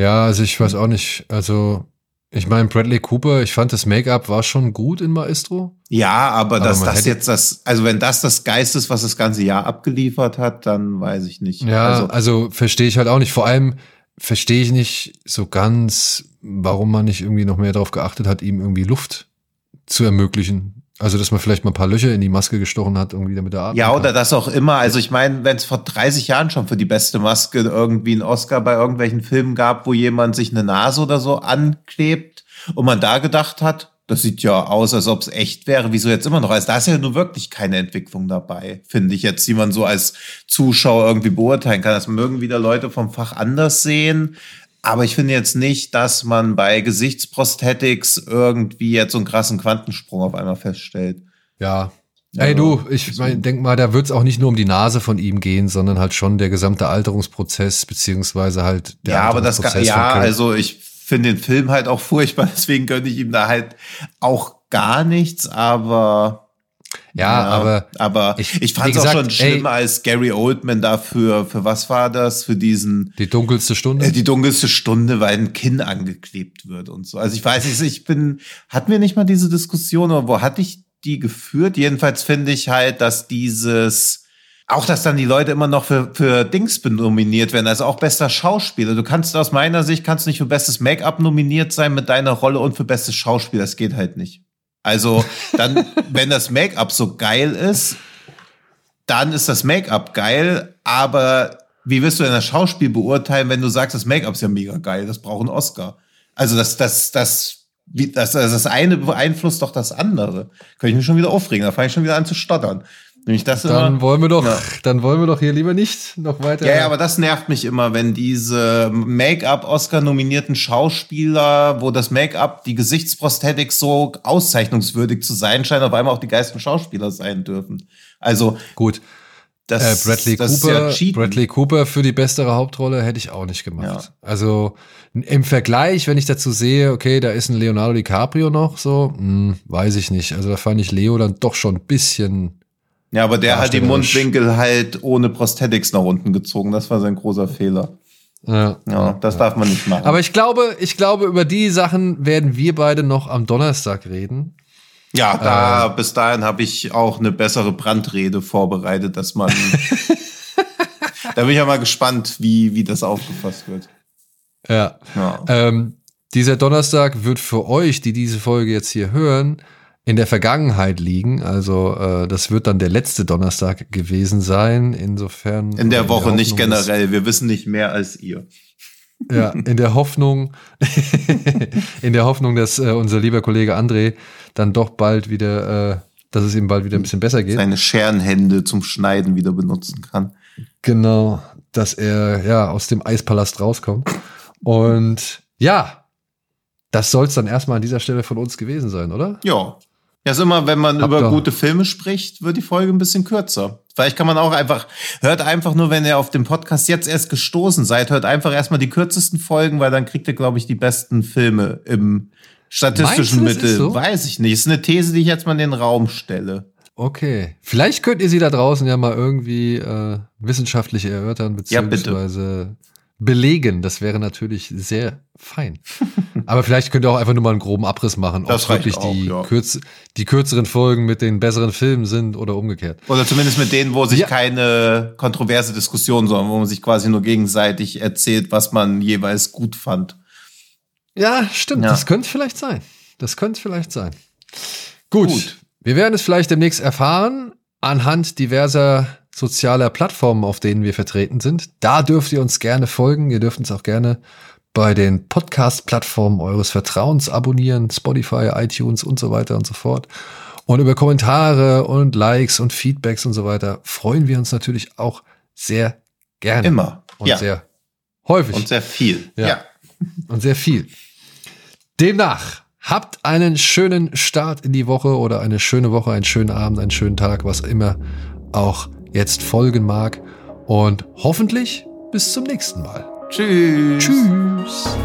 Ja, also ich weiß auch nicht. Also, ich meine, Bradley Cooper, ich fand das Make-up war schon gut in Maestro. Ja, aber, aber dass das jetzt das, also wenn das das Geist ist, was das ganze Jahr abgeliefert hat, dann weiß ich nicht. Ja, also, also verstehe ich halt auch nicht. Vor allem verstehe ich nicht so ganz, warum man nicht irgendwie noch mehr darauf geachtet hat, ihm irgendwie Luft zu ermöglichen. Also, dass man vielleicht mal ein paar Löcher in die Maske gestochen hat, irgendwie damit er atmen Ja, oder kann. das auch immer. Also, ich meine, wenn es vor 30 Jahren schon für die beste Maske irgendwie einen Oscar bei irgendwelchen Filmen gab, wo jemand sich eine Nase oder so anklebt und man da gedacht hat, das sieht ja aus, als ob es echt wäre. Wieso jetzt immer noch? Also da ist ja nur wirklich keine Entwicklung dabei, finde ich jetzt, die man so als Zuschauer irgendwie beurteilen kann. Das mögen wieder Leute vom Fach anders sehen. Aber ich finde jetzt nicht, dass man bei Gesichtsprosthetics irgendwie jetzt so einen krassen Quantensprung auf einmal feststellt. Ja. Ey du, ich mein, denk mal, da wird es auch nicht nur um die Nase von ihm gehen, sondern halt schon der gesamte Alterungsprozess, beziehungsweise halt der Ja, aber das ja, also ich finde den Film halt auch furchtbar, deswegen gönne ich ihm da halt auch gar nichts, aber Ja, aber aber ich, ich fand es auch schon schlimm, ey, als Gary Oldman dafür, für was war das? Für diesen die dunkelste Stunde. Äh, die dunkelste Stunde, weil ein Kinn angeklebt wird und so. Also ich weiß nicht, ich bin, hatten wir nicht mal diese Diskussion, oder wo hatte ich die geführt? Jedenfalls finde ich halt, dass dieses auch, dass dann die Leute immer noch für, für Dings nominiert werden, also auch bester Schauspieler. Du kannst aus meiner Sicht kannst nicht für bestes Make-up nominiert sein mit deiner Rolle und für bestes Schauspiel. Das geht halt nicht. Also dann, wenn das Make-up so geil ist, dann ist das Make-up geil, aber wie wirst du denn das Schauspiel beurteilen, wenn du sagst, das Make-up ist ja mega geil, das braucht einen Oscar. Also das, das, das, wie, das, das eine beeinflusst doch das andere. Könnte ich mich schon wieder aufregen, da fange ich schon wieder an zu stottern. Nämlich das dann immer, wollen wir doch, ja. dann wollen wir doch hier lieber nicht noch weiter. Ja, ja, aber das nervt mich immer, wenn diese Make-up-Oscar-nominierten Schauspieler, wo das Make-up, die Gesichtsprosthetik so auszeichnungswürdig zu sein scheint, auf einmal auch die geisten Schauspieler sein dürfen. Also gut. Das, äh, Bradley, das Cooper, ja Bradley Cooper für die bessere Hauptrolle hätte ich auch nicht gemacht. Ja. Also im Vergleich, wenn ich dazu sehe, okay, da ist ein Leonardo DiCaprio noch so, hm, weiß ich nicht. Also da fand ich Leo dann doch schon ein bisschen ja, aber der hat die Mundwinkel halt ohne Prosthetics nach unten gezogen. Das war sein großer Fehler. Ja, ja das ja. darf man nicht machen. Aber ich glaube, ich glaube, über die Sachen werden wir beide noch am Donnerstag reden. Ja, da äh, bis dahin habe ich auch eine bessere Brandrede vorbereitet, dass man. da bin ich ja mal gespannt, wie, wie das aufgefasst wird. Ja. ja. Ähm, dieser Donnerstag wird für euch, die diese Folge jetzt hier hören, in der Vergangenheit liegen. Also äh, das wird dann der letzte Donnerstag gewesen sein. Insofern. In der Woche in der nicht generell. Wir wissen nicht mehr als ihr. Ja, in der Hoffnung, in der Hoffnung, dass äh, unser lieber Kollege André dann doch bald wieder, äh, dass es ihm bald wieder ein bisschen besser geht. Seine Scherenhände zum Schneiden wieder benutzen kann. Genau, dass er ja aus dem Eispalast rauskommt. Und ja, das soll es dann erstmal an dieser Stelle von uns gewesen sein, oder? Ja, ja, ist immer, wenn man Hab über doch. gute Filme spricht, wird die Folge ein bisschen kürzer. Vielleicht kann man auch einfach, hört einfach nur, wenn ihr auf dem Podcast jetzt erst gestoßen seid, hört einfach erstmal die kürzesten Folgen, weil dann kriegt ihr, glaube ich, die besten Filme im statistischen Meinst Mittel. So? Weiß ich nicht. Ist eine These, die ich jetzt mal in den Raum stelle. Okay. Vielleicht könnt ihr sie da draußen ja mal irgendwie äh, wissenschaftlich erörtern, beziehungsweise ja, belegen. Das wäre natürlich sehr fein. Aber vielleicht könnt ihr auch einfach nur mal einen groben Abriss machen, ob wirklich auch, die, ja. kürz die kürzeren Folgen mit den besseren Filmen sind oder umgekehrt. Oder zumindest mit denen, wo sich ja. keine kontroverse Diskussion, sondern wo man sich quasi nur gegenseitig erzählt, was man jeweils gut fand. Ja, stimmt. Ja. Das könnte vielleicht sein. Das könnte vielleicht sein. Gut. gut. Wir werden es vielleicht demnächst erfahren anhand diverser sozialer Plattformen, auf denen wir vertreten sind. Da dürft ihr uns gerne folgen. Ihr dürft uns auch gerne bei den Podcast-Plattformen eures Vertrauens abonnieren, Spotify, iTunes und so weiter und so fort. Und über Kommentare und Likes und Feedbacks und so weiter freuen wir uns natürlich auch sehr gerne. Immer. Und ja. sehr häufig. Und sehr viel. Ja. ja. Und sehr viel. Demnach, habt einen schönen Start in die Woche oder eine schöne Woche, einen schönen Abend, einen schönen Tag, was immer auch jetzt folgen mag. Und hoffentlich bis zum nächsten Mal. Tschüss. Tschüss.